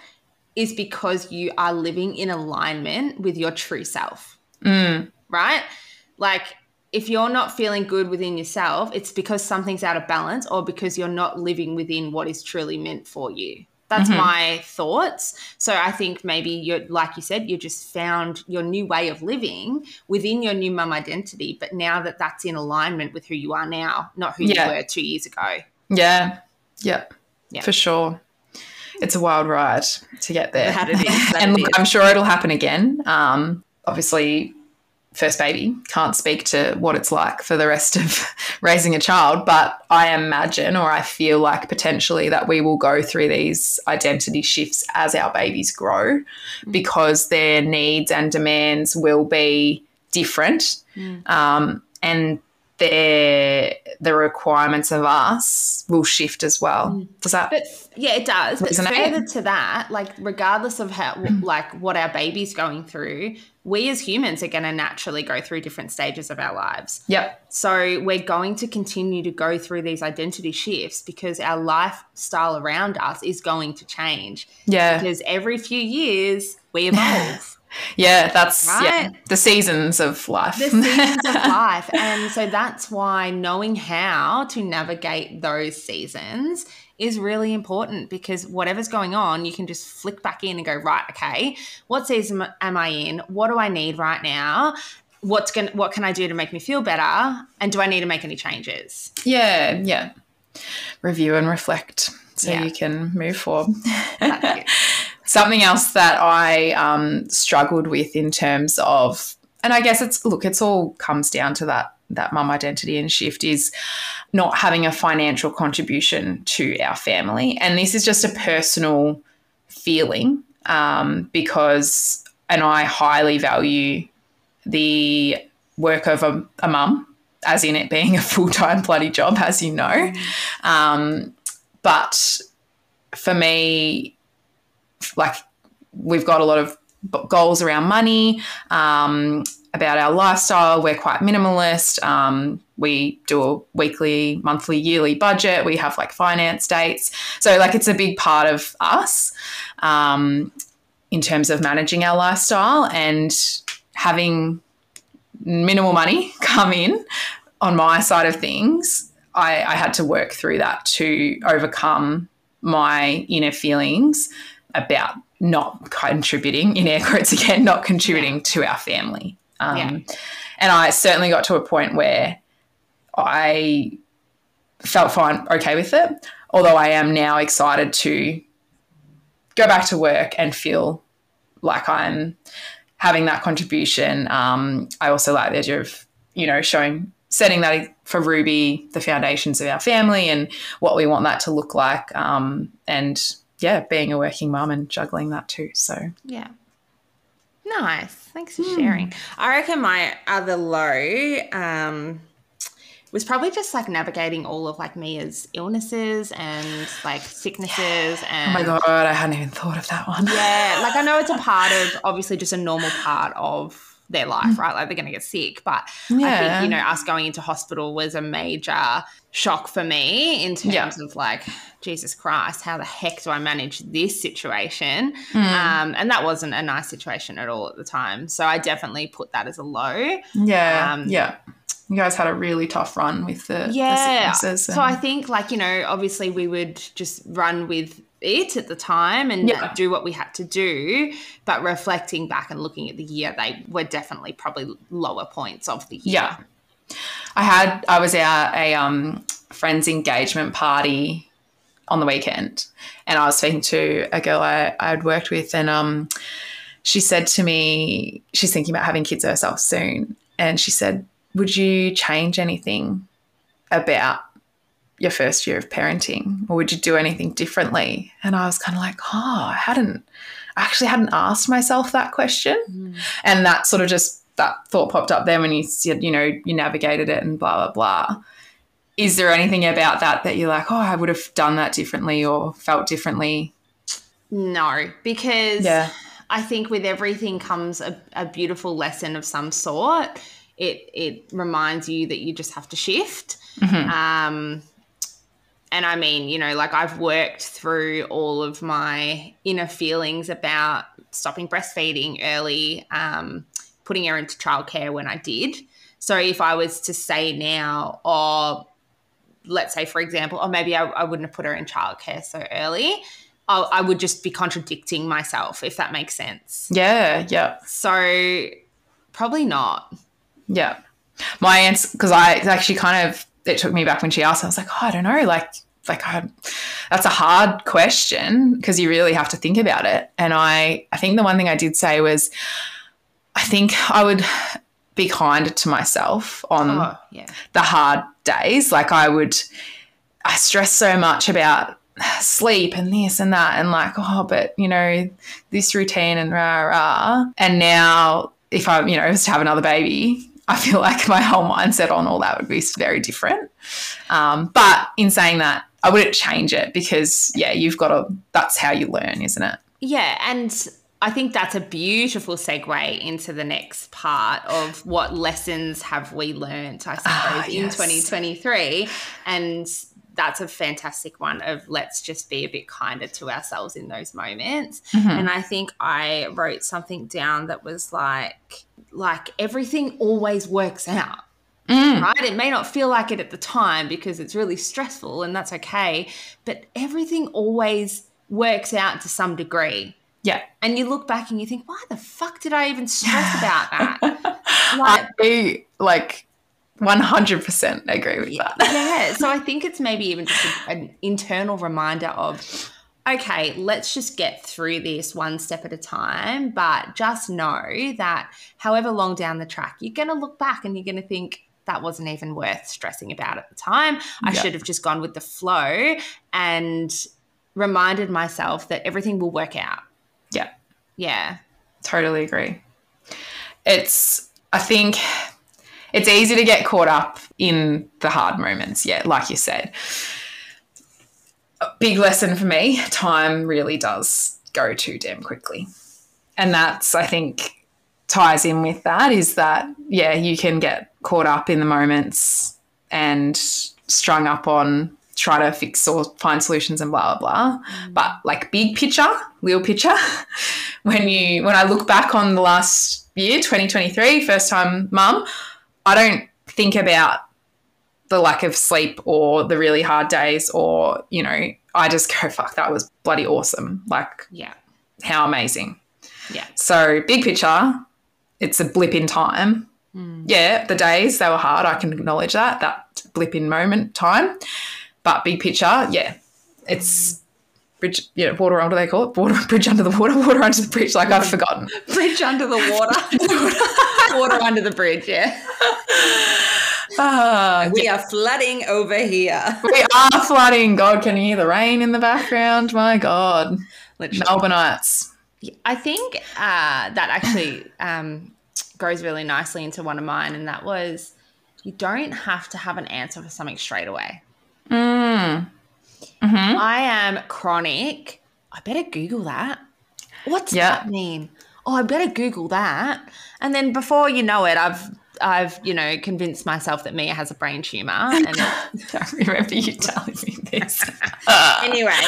is because you are living in alignment with your true self. Right? Like if you're not feeling good within yourself, it's because something's out of balance or because you're not living within what is truly meant for you. That's my thoughts. So I think maybe you're, like you said, you just found your new way of living within your new mum identity. But now that that's in alignment with who you are now, not who Yeah. you were two years ago. Yeah. Yep. Yeah. For sure. It's a wild ride to get there. That it is, that and look. I'm sure it'll happen again. Um, obviously, first baby can't speak to what it's like for the rest of [laughs] raising a child, but I imagine or I feel like potentially that we will go through these identity shifts as our babies grow Mm. because their needs and demands will be different. Mm. Um, and their the requirements of us will shift as well. Mm. Does that? But yeah, it does. But it? further to that, like regardless of how mm-hmm. like what our baby's going through, we as humans are going to naturally go through different stages of our lives. Yep. So we're going to continue to go through these identity shifts because our lifestyle around us is going to change. Yeah. Because every few years we evolve. [laughs] Yeah, that's yeah, the seasons of life. the seasons of life. And so that's why knowing how to navigate those seasons is really important because whatever's going on, you can just flick back in and go, right, okay, what season am I in? What do I need right now? What's going what can I do to make me feel better? And do I need to make any changes? yeah, yeah. Review and reflect so Yeah. you can move forward. [laughs] Something else that I um, struggled with in terms of, and I guess it's look, it's all comes down to that that mum identity and shift is not having a financial contribution to our family, and this is just a personal feeling um, because, and I highly value the work of a, a mum, as in it being a full time bloody job, as you know. Um, but for me, like we've got a lot of goals around money, um, about our lifestyle. We're quite minimalist. Um, we do a weekly, monthly, yearly budget. We have like finance dates. So, like, it's a big part of us um, in terms of managing our lifestyle and having minimal money [laughs] come in on my side of things. I, I had to work through that to overcome my inner feelings about not contributing, in air quotes again, not contributing to our family. Um, Yeah. And I certainly got to a point where I felt fine, okay with it. Although I am now excited to go back to work and feel like I'm having that contribution. Um, I also like the idea of, you know, showing, setting that for Ruby, the foundations of our family and what we want that to look like. Um, and yeah, being a working mom and juggling that too. So Yeah. Nice. Thanks for sharing. I reckon my other low um, was probably just like navigating all of like Mia's illnesses and like sicknesses and Oh my god, I hadn't even thought of that one. yeah, like I know it's a part of [laughs] obviously just a normal part of their life, right? Like they're going to get sick, but I think you know us going into hospital was a major shock for me in terms Yeah. of like Jesus Christ, how the heck do I manage this situation? Hmm. Um, and that wasn't a nice situation at all at the time, so I definitely put that as a low. Yeah, Um, yeah. You guys had a really tough run with the, the Yeah. sicknesses. So I think, like, you know, obviously we would just run with it at the time and Yeah. do what we had to do. But reflecting back and looking at the year, they were definitely probably lower points of the year. Yeah. I had I was at a um, friend's engagement party on the weekend, and I was speaking to a girl I I had worked with, and um, she said to me she's thinking about having kids herself soon, and she said, "Would you change anything about your first year of parenting, or would you do anything differently?" And I was kind of like, "Oh, I hadn't." I actually hadn't asked myself that question. Mm. And that sort of just that thought popped up then when you said, you know, you navigated it and blah blah blah. Is there anything about that that you're like, oh, I would have done that differently or felt differently? No, because Yeah. I think with everything comes a, a beautiful lesson of some sort. It it reminds you that you just have to shift. Um, and I mean, you know, like I've worked through all of my inner feelings about stopping breastfeeding early, um, putting her into childcare when I did. So if I was to say now, or let's say, for example, or maybe I, I wouldn't have put her in childcare so early, I, I would just be contradicting myself, if that makes sense. Yeah, yeah, So probably not. Yeah. My answer, because I actually kind of, it took me back when she asked, I was like, oh, I don't know, like, like I, that's a hard question because you really have to think about it. And I, I think the one thing I did say was, I think I would be kinder to myself on Oh, yeah. the hard days. Like I would, I stress so much about sleep and this and that, and like, oh, but you know, this routine and rah rah. And now, if I, you know, was to have another baby, I feel like my whole mindset on all that would be very different. Um, but in saying that, I wouldn't change it because yeah, you've got to. That's how you learn, isn't it? Yeah, and I think that's a beautiful segue into the next part of what lessons have we learned, I suppose, Ah, in 2023. And that's a fantastic one of let's just be a bit kinder to ourselves in those moments. Mm-hmm. And I think I wrote something down that was like, like everything always works out. Mm. Right? It may not feel like it at the time because it's really stressful and that's okay. But everything always works out to some degree. Yeah. And you look back and you think, why the fuck did I even stress about that? [laughs] like, I like 100% agree with that. yeah. So I think it's maybe even just a- an internal reminder of, okay, let's just get through this one step at a time. But just know that however long down the track, you're going to look back and you're going to think, that wasn't even worth stressing about at the time. I Yeah. should have just gone with the flow and reminded myself that everything will work out. Yeah. Yeah. Totally agree. It's, I think it's easy to get caught up in the hard moments. Yeah, like you said. A big lesson for me time really does go too damn quickly. And that's, I think, ties in with that is that, yeah, you can get caught up in the moments and strung up on try to fix or find solutions and blah blah blah. Mm. But like big picture, little picture, [laughs] when you when I look back on the last year, 2023, first time mum, I don't think about the lack of sleep or the really hard days or, you know, I just go, fuck, that was bloody awesome. Like Yeah. how amazing. Yeah. So big picture, it's a blip in time. Hmm. Yeah, the days they were hard. I can acknowledge that that blip in moment time. But big picture, yeah, it's bridge. Yeah, water. What do they call it? Water [laughs] bridge under the water. Water under the bridge. Like I've forgotten. [laughs] Bridge under the water. [laughs] water under the bridge, yeah. Ah, We are flooding over here. we are flooding. God, can you hear the rain in the background? My God, Literally. Melbourneites. I think uh, that actually um, goes really nicely into one of mine, and that was you don't have to have an answer for something straight away. Mm. Mhm. I am chronic. I better Google that. What's Yeah. that mean? Oh, I better Google that. And then before you know it, I've I've you know convinced myself that Mia has a brain tumor. [laughs] And I remember you telling me this. [laughs] anyway,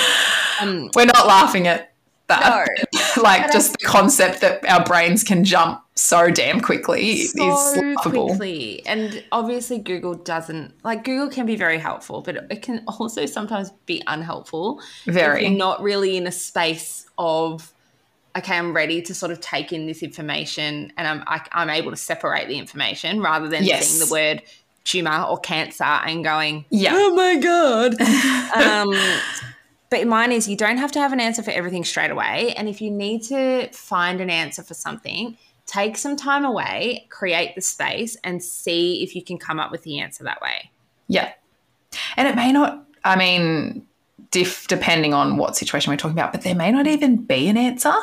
um, We're not laughing at that. No. [laughs] like just the concept that our brains can jump so damn quickly is so laughable. quickly. And obviously, Google doesn't like Google can be very helpful, but it can [laughs] also sometimes be unhelpful. Very. if you're not really in a space of okay, I'm ready to sort of take in this information, and I'm I, I'm able to separate the information rather than Yes. seeing the word tumor or cancer and going, Yeah. oh my god. [laughs] um, but mine is you don't have to have an answer for everything straight away, and if you need to find an answer for something. Take some time away, create the space, and see if you can come up with the answer that way. Yeah. And it may not, I mean, diff depending on what situation we're talking about, but there may not even be an answer.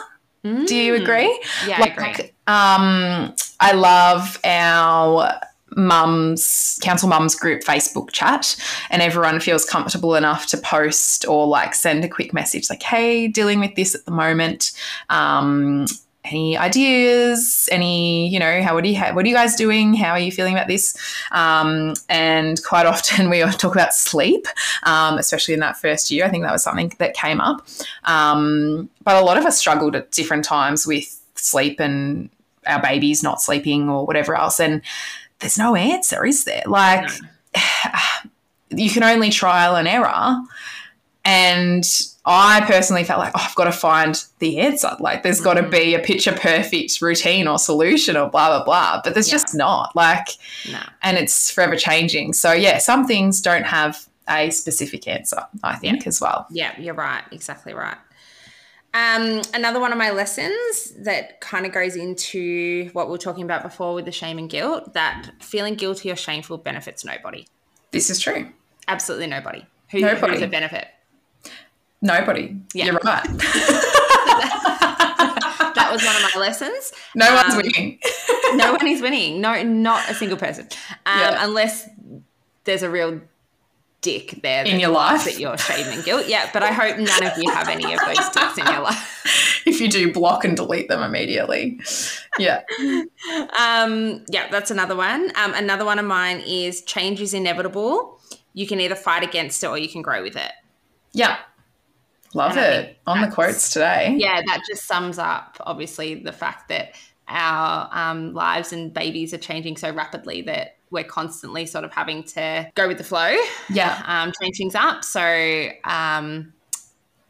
Do you agree? Mm. Yeah, I agree. Um, I love our mums council mums group facebook chat and everyone feels comfortable enough to post or like send a quick message like hey dealing with this at the moment um, any ideas? Any you know how what are you what are you guys doing? How are you feeling about this? Um, and quite [laughs] often we talk about sleep um, especially in that first year. I think that was something that came up. Um, but a lot of us struggled at different times with sleep and our babies not sleeping or whatever else and there's no answer is there? Like [sighs] you can only trial and error and I personally felt like, oh, I've got to find the answer. Like, there's got to be a picture perfect routine or solution or blah, blah, blah. But there's Yeah. just not. Like, No. and it's forever changing. So, yeah, some things don't have a specific answer, I think, as well. Yeah, you're right. Exactly right. Um, another one of my lessons that kind of goes into what we were talking about before with the shame and guilt that feeling guilty or shameful benefits nobody. This is true. Absolutely nobody. Who, Nobody. who does it benefit? Nobody. Yeah. You're right. [laughs] [laughs] That was one of my lessons. No one's Um, winning. [laughs] no one is winning. No, not a single person. Um, Yeah. Unless there's a real dick there In your life. that you're shame and guilt. Yeah, but I hope none of you have any of those dicks in your life. if you do, block and delete them immediately. Yeah. Um, yeah, that's another one. Um, another one of mine is change is inevitable. You can either fight against it or you can grow with it. Yeah. Love it. On the quotes today. Yeah, that just sums up obviously the fact that our um, lives and babies are changing so rapidly that we're constantly sort of having to go with the flow. Yeah. um, change things up. So, um,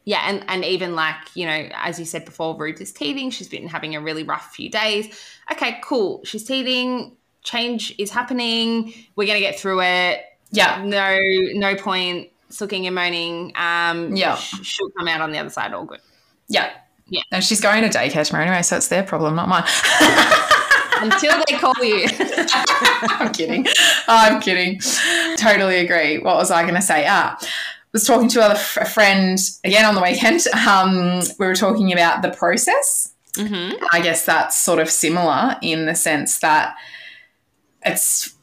yeah, and, and even like, you know, as you said before, Ruth is teething. She's been having a really rough few days. Okay, cool. She's teething. Change is happening. We're going to get through it. Yeah. No, no point sulking and moaning. Um, Yeah. sh- she'll come out on the other side all good. Yeah. Yeah. And she's going to daycare tomorrow anyway, so it's their problem, not mine. [laughs] Until they call you. [laughs] I'm kidding. I'm kidding. Totally agree. What was I going to say? Ah, was talking to a, f- a friend again on the weekend. [laughs] Um, we were talking about the process. mm-hmm. I guess that's sort of similar in the sense that it's.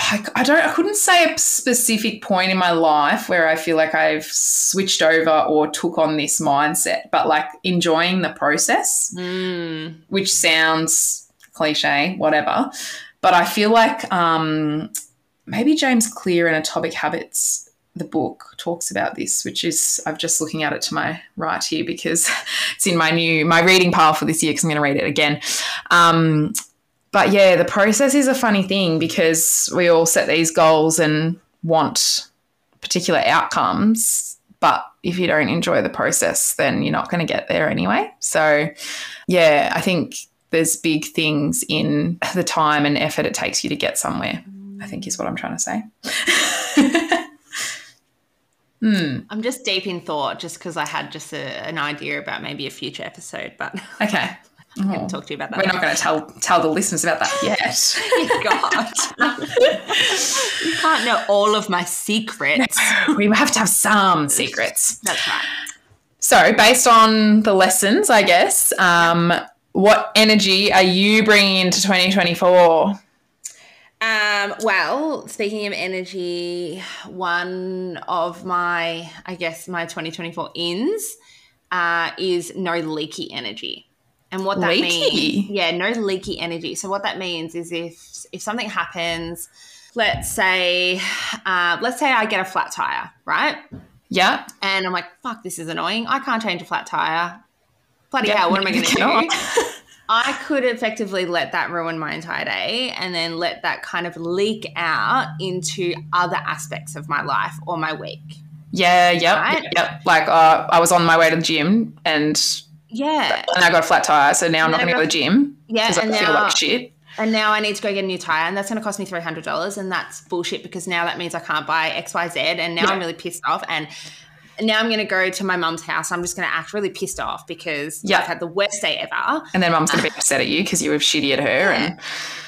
I, I don't. I couldn't say a specific point in my life where I feel like I've switched over or took on this mindset, but like enjoying the process Mm. which sounds cliche, whatever. But I feel like um, maybe James Clear in Atomic Habits, the book, talks about this, which is I'm just looking at it to my right here because [laughs] it's in my new my reading pile for this year because I'm going to read it again. Um, but yeah, the process is a funny thing because we all set these goals and want particular outcomes. But if you don't enjoy the process, then you're not going to get there anyway. So, yeah, I think there's big things in the time and effort it takes you to get somewhere, I think is what I'm trying to say. [laughs] hmm. I'm just deep in thought just because I had just a, an idea about maybe a future episode, but Okay. I Oh. can talk to you about that. We're not going to tell tell the listeners about that yet. [laughs] God. you can't know all of my secrets. [laughs] we have to have some secrets. That's right. So, based on the lessons, I guess, um, what energy are you bringing into 2024? Um, well, speaking of energy, one of my, I guess, my 2024 ins uh, is no leaky energy. And what that Leaky? means, yeah, no leaky energy. So what that means is if if something happens, let's say, uh, let's say I get a flat tire, right? Yeah. And I'm like, fuck, this is annoying. I can't change a flat tire. Bloody Yeah, hell, what am I going [laughs] to do? I could effectively let that ruin my entire day and then let that kind of leak out into other aspects of my life or my week. Yeah, yep, Right? yep, yep. Like uh, I was on my way to the gym and, Yeah. and I got a flat tire, so now I'm not going to go to the gym Yeah. because I And feel now, like shit. and now I need to go get a new tire and that's going to cost me $300 and that's bullshit because now that means I can't buy XYZ and now Yeah. I'm really pissed off and now I'm going to go to my mum's house. I'm just going to act really pissed off because Yeah. I've had the worst day ever. And then mum's going to be [sighs] upset at you because you were shitty at her. And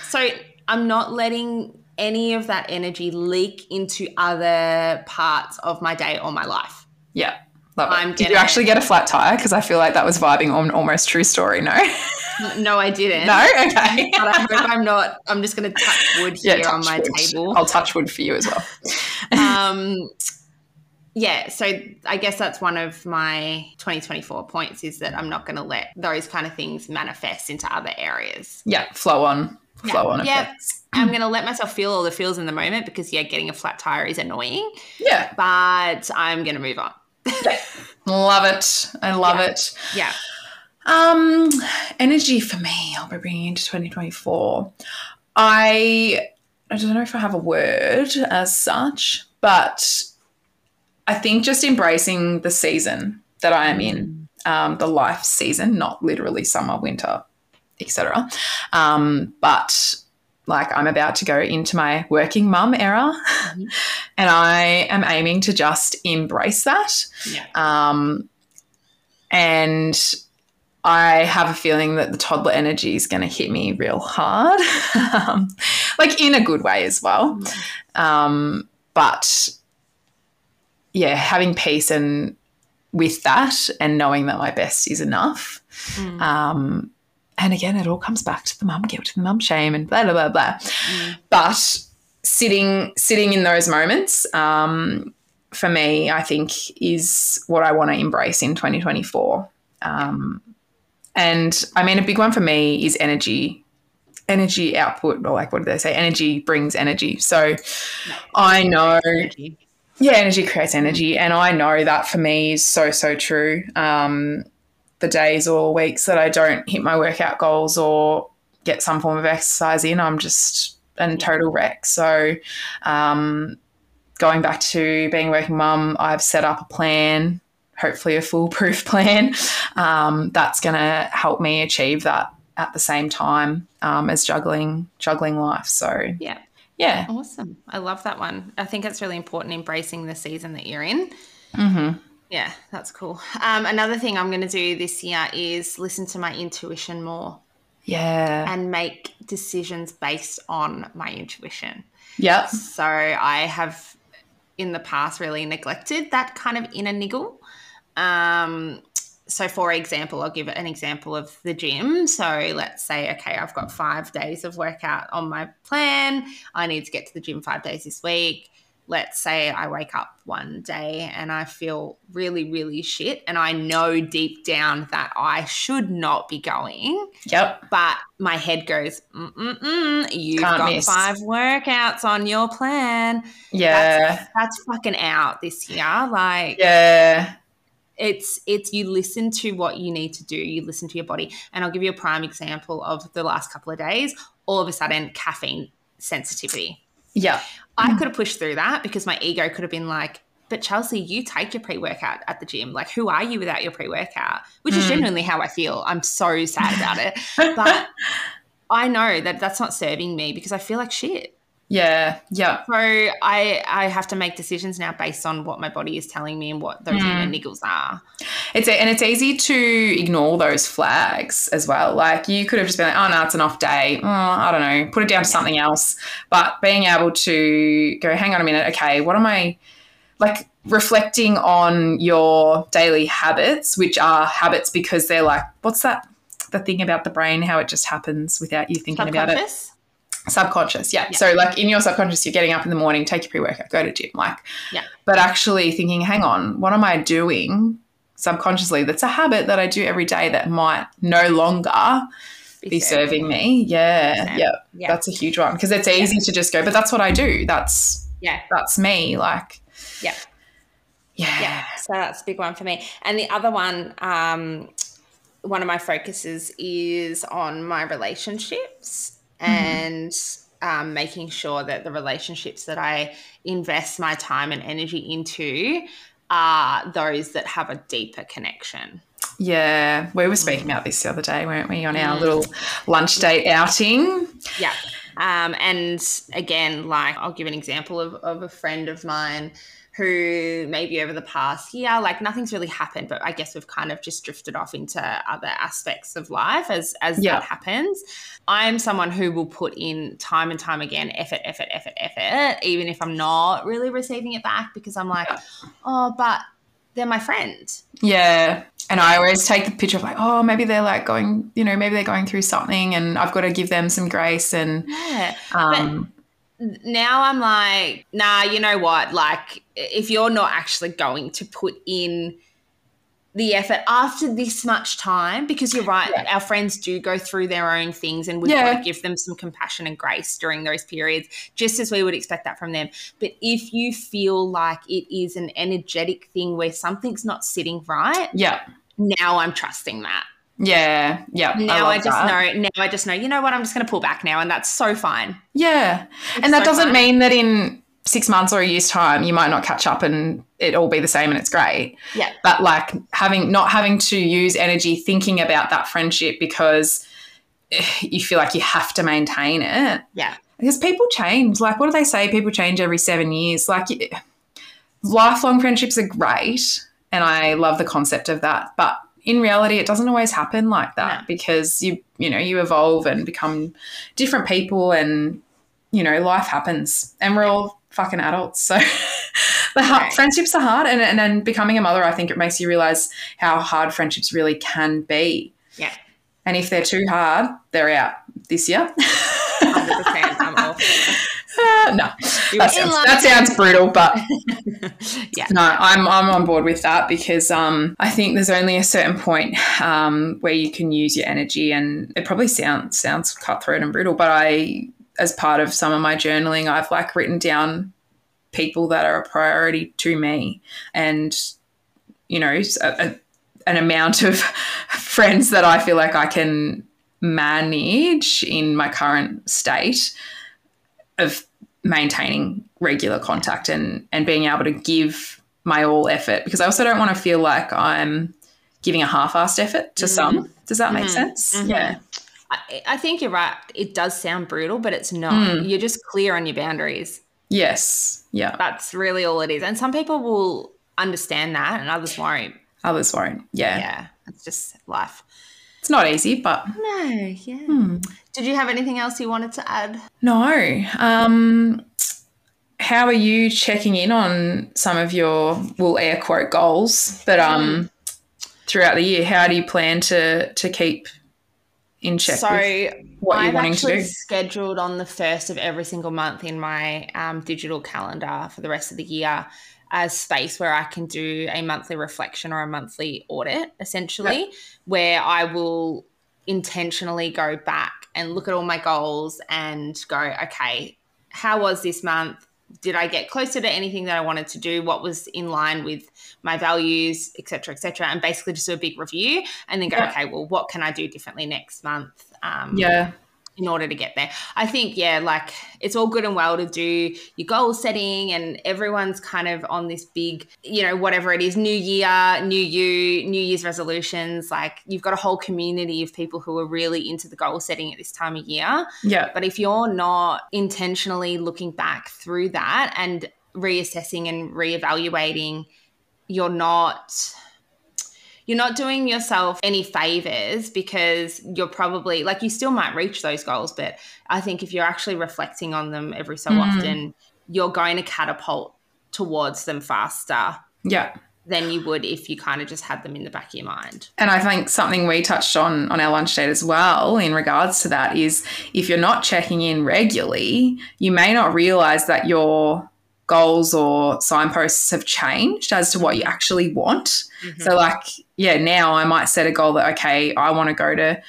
So I'm not letting any of that energy leak into other parts of my day or my life. yeah, love. I'm Did you actually get a flat tire? Because I feel like that was vibing on almost true story. No, No, I didn't. no, okay. [laughs] But I hope I'm not. I'm just going to touch wood Yeah, here on my wood. table. I'll touch wood for you as well. [laughs] Um, yeah, so I guess that's one of my 2024 points is that I'm not going to let those kind of things manifest into other areas. Yeah, flow on, flow on. Yeah. effects. I'm going to let myself feel all the feels in the moment because, yeah, getting a flat tire is annoying, Yeah, but I'm going to move on. Love it. I love Yeah. it. Yeah. Um, energy for me, I'll be bringing into 2024. I I don't know if I have a word as such, but I think just embracing the season that I am in, um, the life season, not literally summer, winter, etc. Um, but like I'm about to go into my working mum era, and I am aiming to just embrace that. Yeah. Um, and I have a feeling that the toddler energy is going to hit me real hard, [laughs] um, like in a good way as well. Um, but yeah, having peace and with that, and knowing that my best is enough, um, and again, it all comes back to the mum guilt, the mum shame, and blah blah blah blah. But sitting sitting in those moments, um, for me, I think is what I want to embrace in 2024. Um, and I mean, a big one for me is energy, energy output, or like what do they say? Energy brings energy. So I know, yeah, energy creates energy, and I know that for me is so so true. Um, the days or weeks that I don't hit my workout goals or get some form of exercise in, I'm just a total wreck. So, um, going back to being a working mum, I've set up a plan, hopefully a foolproof [laughs] plan, um, that's going to help me achieve that at the same time um, as juggling juggling life. So Yeah. yeah, Awesome. I love that one. I think it's really important embracing the season that you're in. mm-hmm. Yeah, that's cool. Um, another thing I'm going to do this year is listen to my intuition more yeah, and make decisions based on my intuition. Yeah. So I have in the past really neglected that kind of inner niggle. Um, so, for example, I'll give an example of the gym. So, let's say, okay, I've got five days of workout on my plan. I need to get to the gym five days this week. Let's say I wake up one day and I feel really, really shit. And I know deep down that I should not be going yep, but my head goes, Mm-mm-mm, you've Can't got miss. five workouts on your plan. yeah, That's, that's fucking out this year. Like yeah, it's it's you listen to what you need to do. You listen to your body. And I'll give you a prime example of the last couple of days. All of a sudden, caffeine sensitivity. Yep, I could have pushed through that because my ego could have been like, but Chelsea, you take your pre workout at the gym. Like, who are you without your pre workout? Which is Mm. genuinely how I feel. I'm so sad about it. But [laughs] I know that that's not serving me because I feel like shit. Yeah, yeah. So I I have to make decisions now based on what my body is telling me and what those Mm. niggles are. It's a, and it's easy to ignore those flags as well. Like you could have just been like, oh no, it's an off day. Oh, I don't know, put it down to something else. But being able to go, hang on a minute, okay, what am I like reflecting on your daily habits, which are habits because they're like, what's that? The thing about the brain, how it just happens without you thinking about it. Subconscious. Yeah. Yeah. So, like in your subconscious, you're getting up in the morning, take your pre workout, go to gym, like. Yeah. But actually thinking, hang on, what am I doing subconsciously? That's a habit that I do every day that might no longer be serving me. Yeah, yeah, Yeah. That's a huge one because it's easy to just go, but that's what I do. That's Yeah. that's me. Like, Yeah. yeah, Yeah, so that's a big one for me. And the other one, um, one of my focuses is on my relationships and um, making sure that the relationships that I invest my time and energy into are those that have a deeper connection. yeah. We were speaking about this the other day, weren't we, on our little lunch date outing? Yeah. Um, and again, like I'll give an example of, of a friend of mine who maybe over the past year, like nothing's really happened, but I guess we've kind of just drifted off into other aspects of life as as Yeah. that happens. I'm someone who will put in time and time again, effort, effort, effort, effort, even if I'm not really receiving it back because I'm like, oh, but they're my friend. Yeah. And I always take the picture of like, oh, maybe they're like going, you know, maybe they're going through something and I've got to give them some grace and Yeah. um now I'm like, nah, you know what? Like, if you're not actually going to put in the effort after this much time, because you're right, Yeah. our friends do go through their own things and got Yeah. to give them some compassion and grace during those periods, just as we would expect that from them. But if you feel like it is an energetic thing where something's not sitting right, yeah. now I'm trusting that. Yeah. Yeah. Now I, love just that. know, now I just know, you know what? I'm just going to pull back now, and that's so fine. Yeah. It's and that so doesn't fun. mean that in six months or a year's time you might not catch up and it all be the same and it's great. Yeah. But like having not having to use energy thinking about that friendship because eh, you feel like you have to maintain it. Yeah. Because people change. Like what do they say? People change every seven years. Like lifelong friendships are great and I love the concept of that. But in reality it doesn't always happen like that No. because you you know, you evolve and become different people and you know, life happens and we're all fucking adults. So [laughs] the hard, Right. friendships are hard. And, and then becoming a mother, I think it makes you realize how hard friendships really can be. Yeah. And if they're too hard, they're out this year. [laughs] 100%. I'm off. Uh, no, that sounds, that sounds brutal, but [laughs] Yeah. no, I'm I'm on board with that because um, I think there's only a certain point um, where you can use your energy, and it probably sounds sounds cutthroat and brutal, but I, as part of some of my journaling, I've like written down people that are a priority to me, and you know, a- a- an amount of [laughs] friends that I feel like I can manage in my current state of maintaining regular contact and and being able to give my all effort because I also don't want to feel like I'm giving a half-assed effort to mm-hmm. some. Does that make mm-hmm. sense? Mm-hmm. Yeah. I, I think you're right. It does sound brutal, but it's not. Hmm. You're just clear on your boundaries. Yes. Yeah. That's really all it is. And some people will understand that and others won't. Others won't. Yeah. Yeah. It's just life. It's not easy, but No, yeah. Hmm. Did you have anything else you wanted to add? no. Um how are you checking in on some of your well air quote goals but um throughout the year how do you plan to to keep in check so what you're I've wanting to actually do scheduled on the first of every single month in my um, digital calendar for the rest of the year as space where I can do a monthly reflection or a monthly audit, essentially, where I will intentionally go back and look at all my goals and go, okay, how was this month? Did I get closer to anything that I wanted to do? What was in line with my values, et cetera, et cetera? And basically just do a big review and then go, Yeah. okay, well, what can I do differently next month? Um, yeah in order to get there. I think, yeah, like it's all good and well to do your goal setting and everyone's kind of on this big, you know, whatever it is, new year, new you, new year's resolutions. Like you've got a whole community of people who are really into the goal setting at this time of year. yeah But if you're not intentionally looking back through that and reassessing and reevaluating, you're not you're not doing yourself any favors because you're probably like you still might reach those goals, but I think if you're actually reflecting on them every so mm. often, you're going to catapult towards them faster yeah than you would if you kind of just had them in the back of your mind. And I think something we touched on on our lunch date as well in regards to that is if you're not checking in regularly, you may not realize that your goals or signposts have changed as to what you actually want. So, like, yeah, now I might set a goal that, okay, I want to go to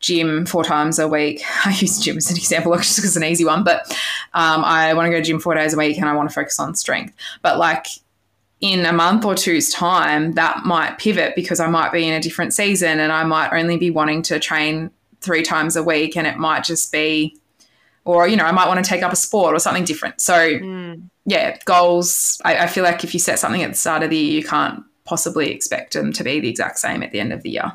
gym four times a week. [laughs] I use gym as an example just because it's an easy one, but um, I want to go to gym four days a week and I want to focus on strength. But like in a month or two's time, that might pivot because I might be in a different season and I might only be wanting to train three times a week and it might just be, or, you know, I might want to take up a sport or something different. So, mm. yeah, goals. I, I feel like if you set something at the start of the year, you can't possibly expect them to be the exact same at the end of the year.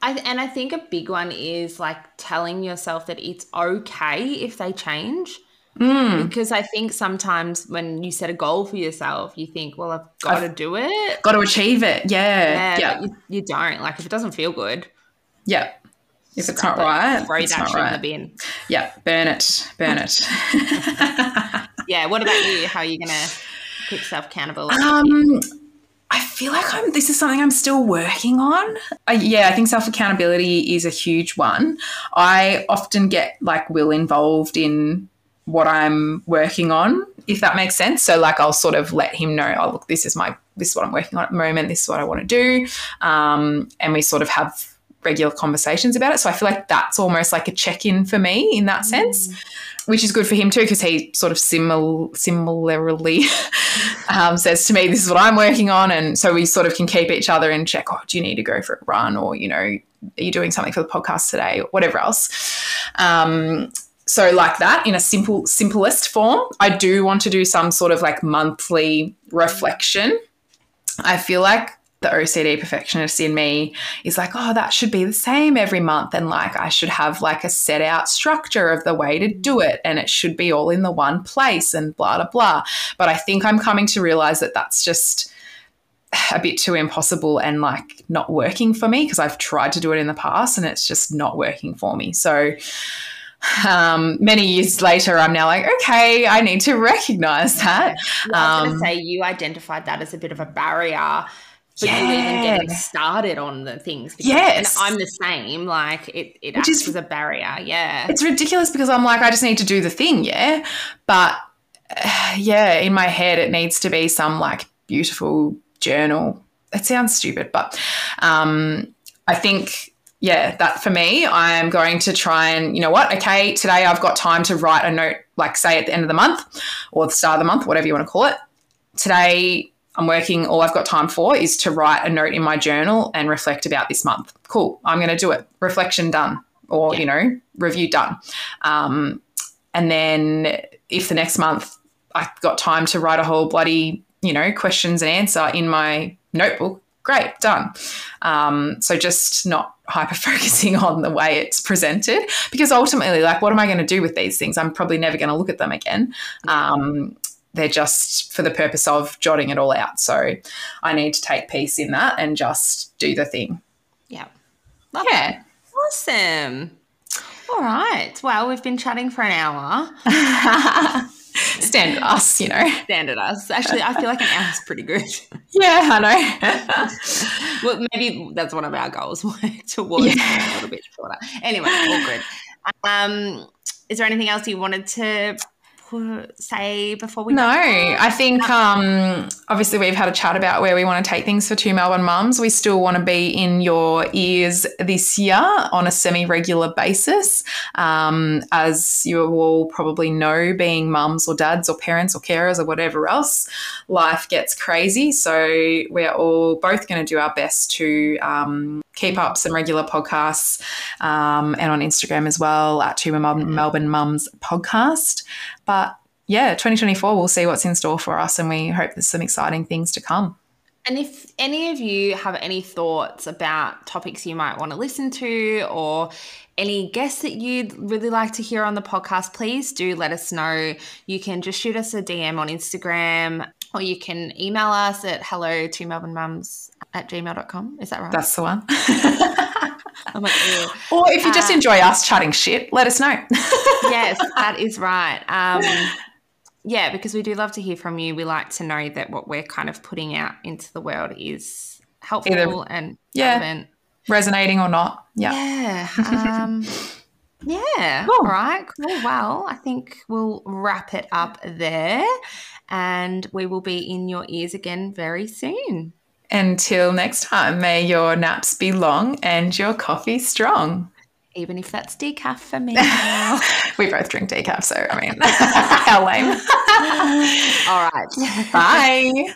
I, and I think a big one is like telling yourself that it's okay if they change. Mm. Because I think sometimes when you set a goal for yourself, you think, well, I've got to do it. Got to achieve it. Yeah. Yeah, Yeah. you, you don't. Like, if it doesn't feel good, yeah. If it's not it. right, throw it's that shit in right. the bin. Yeah. Burn it. Burn it. [laughs] Yeah. What about you? How are you going to keep yourself accountable? Um, I feel like I'm. This is something I'm still working on. Uh, yeah, I think self accountability is a huge one. I often get like Will involved in what I'm working on, if that makes sense. So like I'll sort of let him know, oh look, this is my this is what I'm working on at the moment. This is what I want to do, um, and we sort of have regular conversations about it. So I feel like that's almost like a check in for me in that sense which is good for him too because he sort of simil- similarly [laughs] um, says to me, "This is what I'm working on," and so we sort of can keep each other in check. Oh, do you need to go for a run, or you know, are you doing something for the podcast today, or whatever else? Um, so like that in a simple, simplest form. I do want to do some sort of like monthly reflection. I feel like the OCD perfectionist in me is like, oh, that should be the same every month. And like, I should have like a set out structure of the way to do it. And it should be all in the one place and blah, blah, blah. But I think I'm coming to realize that that's just a bit too impossible and like not working for me because I've tried to do it in the past and it's just not working for me. So, um, many years later, I'm now like, okay, I need to recognize that. I was going Um, to say you identified that as a bit of a barrier But you even getting started on the things. because- Yes. And I'm the same. Like it, it Which acts is- as a barrier. Yeah. it's ridiculous because I'm like, I just need to do the thing, yeah. But uh, [sighs] yeah, in my head, it needs to be some like beautiful journal. It sounds stupid, but um, I think, yeah, that for me, I'm going to try and, you know what, okay, today I've got time to write a note, like say at the end of the month or the start of the month, whatever you want to call it. Today, I'm working, all I've got time for is to write a note in my journal and reflect about this month. Cool, I'm going to do it. Reflection done, or, you know, review done. Um, and then if the next month I've got time to write a whole bloody, you know, questions and answer in my notebook, great, done. Um, so just not hyper focusing [laughs] on the way it's presented because ultimately, like, what am I going to do with these things? I'm probably never going to look at them again. Um, they're just for the purpose of jotting it all out. So I need to take peace in that and just do the thing. yeah. Love Yeah. Awesome. All right. Well, we've been chatting for an hour. [laughs] Standard us, you know. Standard us. Actually, I feel like an hour is pretty good. [laughs] Yeah, I know. [laughs] well, maybe that's one of our goals. Towards Yeah. a little bit shorter. Anyway, all good. Um, is there anything else you wanted to say before we? No, I think um, obviously we've had a chat about where we want to take things for two Melbourne mums. We still want to be in your ears this year on a semi regular basis. Um, as you all probably know, being mums or dads or parents or carers or whatever else, life gets crazy. So we're all both going to do our best to um, keep up some regular podcasts um, and on Instagram as well at Melbourne, Melbourne Mums podcast. But yeah, 2024, we'll see what's in store for us, and we hope there's some exciting things to come. And if any of you have any thoughts about topics you might want to listen to or any guests that you'd really like to hear on the podcast, please do let us know. You can just shoot us a DM on Instagram or you can email us at hello two Melbourne mums at gmail.com. Is that right? That's the one. [laughs] I'm like, ew. or if you just Uh, enjoy us chatting shit, let us know. [laughs] yes, that is right. Um, yeah, because we do love to hear from you. We like to know that what we're kind of putting out into the world is helpful Either- and yeah. relevant. Resonating or not. Yeah. Yeah. Um, [laughs] yeah. Cool. All right. Cool. Well, I think we'll wrap it up there and we will be in your ears again very soon. Until next time, may your naps be long and your coffee strong. Even if that's decaf for me. [laughs] We both drink decaf, so I mean, [laughs] [laughs] how lame. All right. Bye.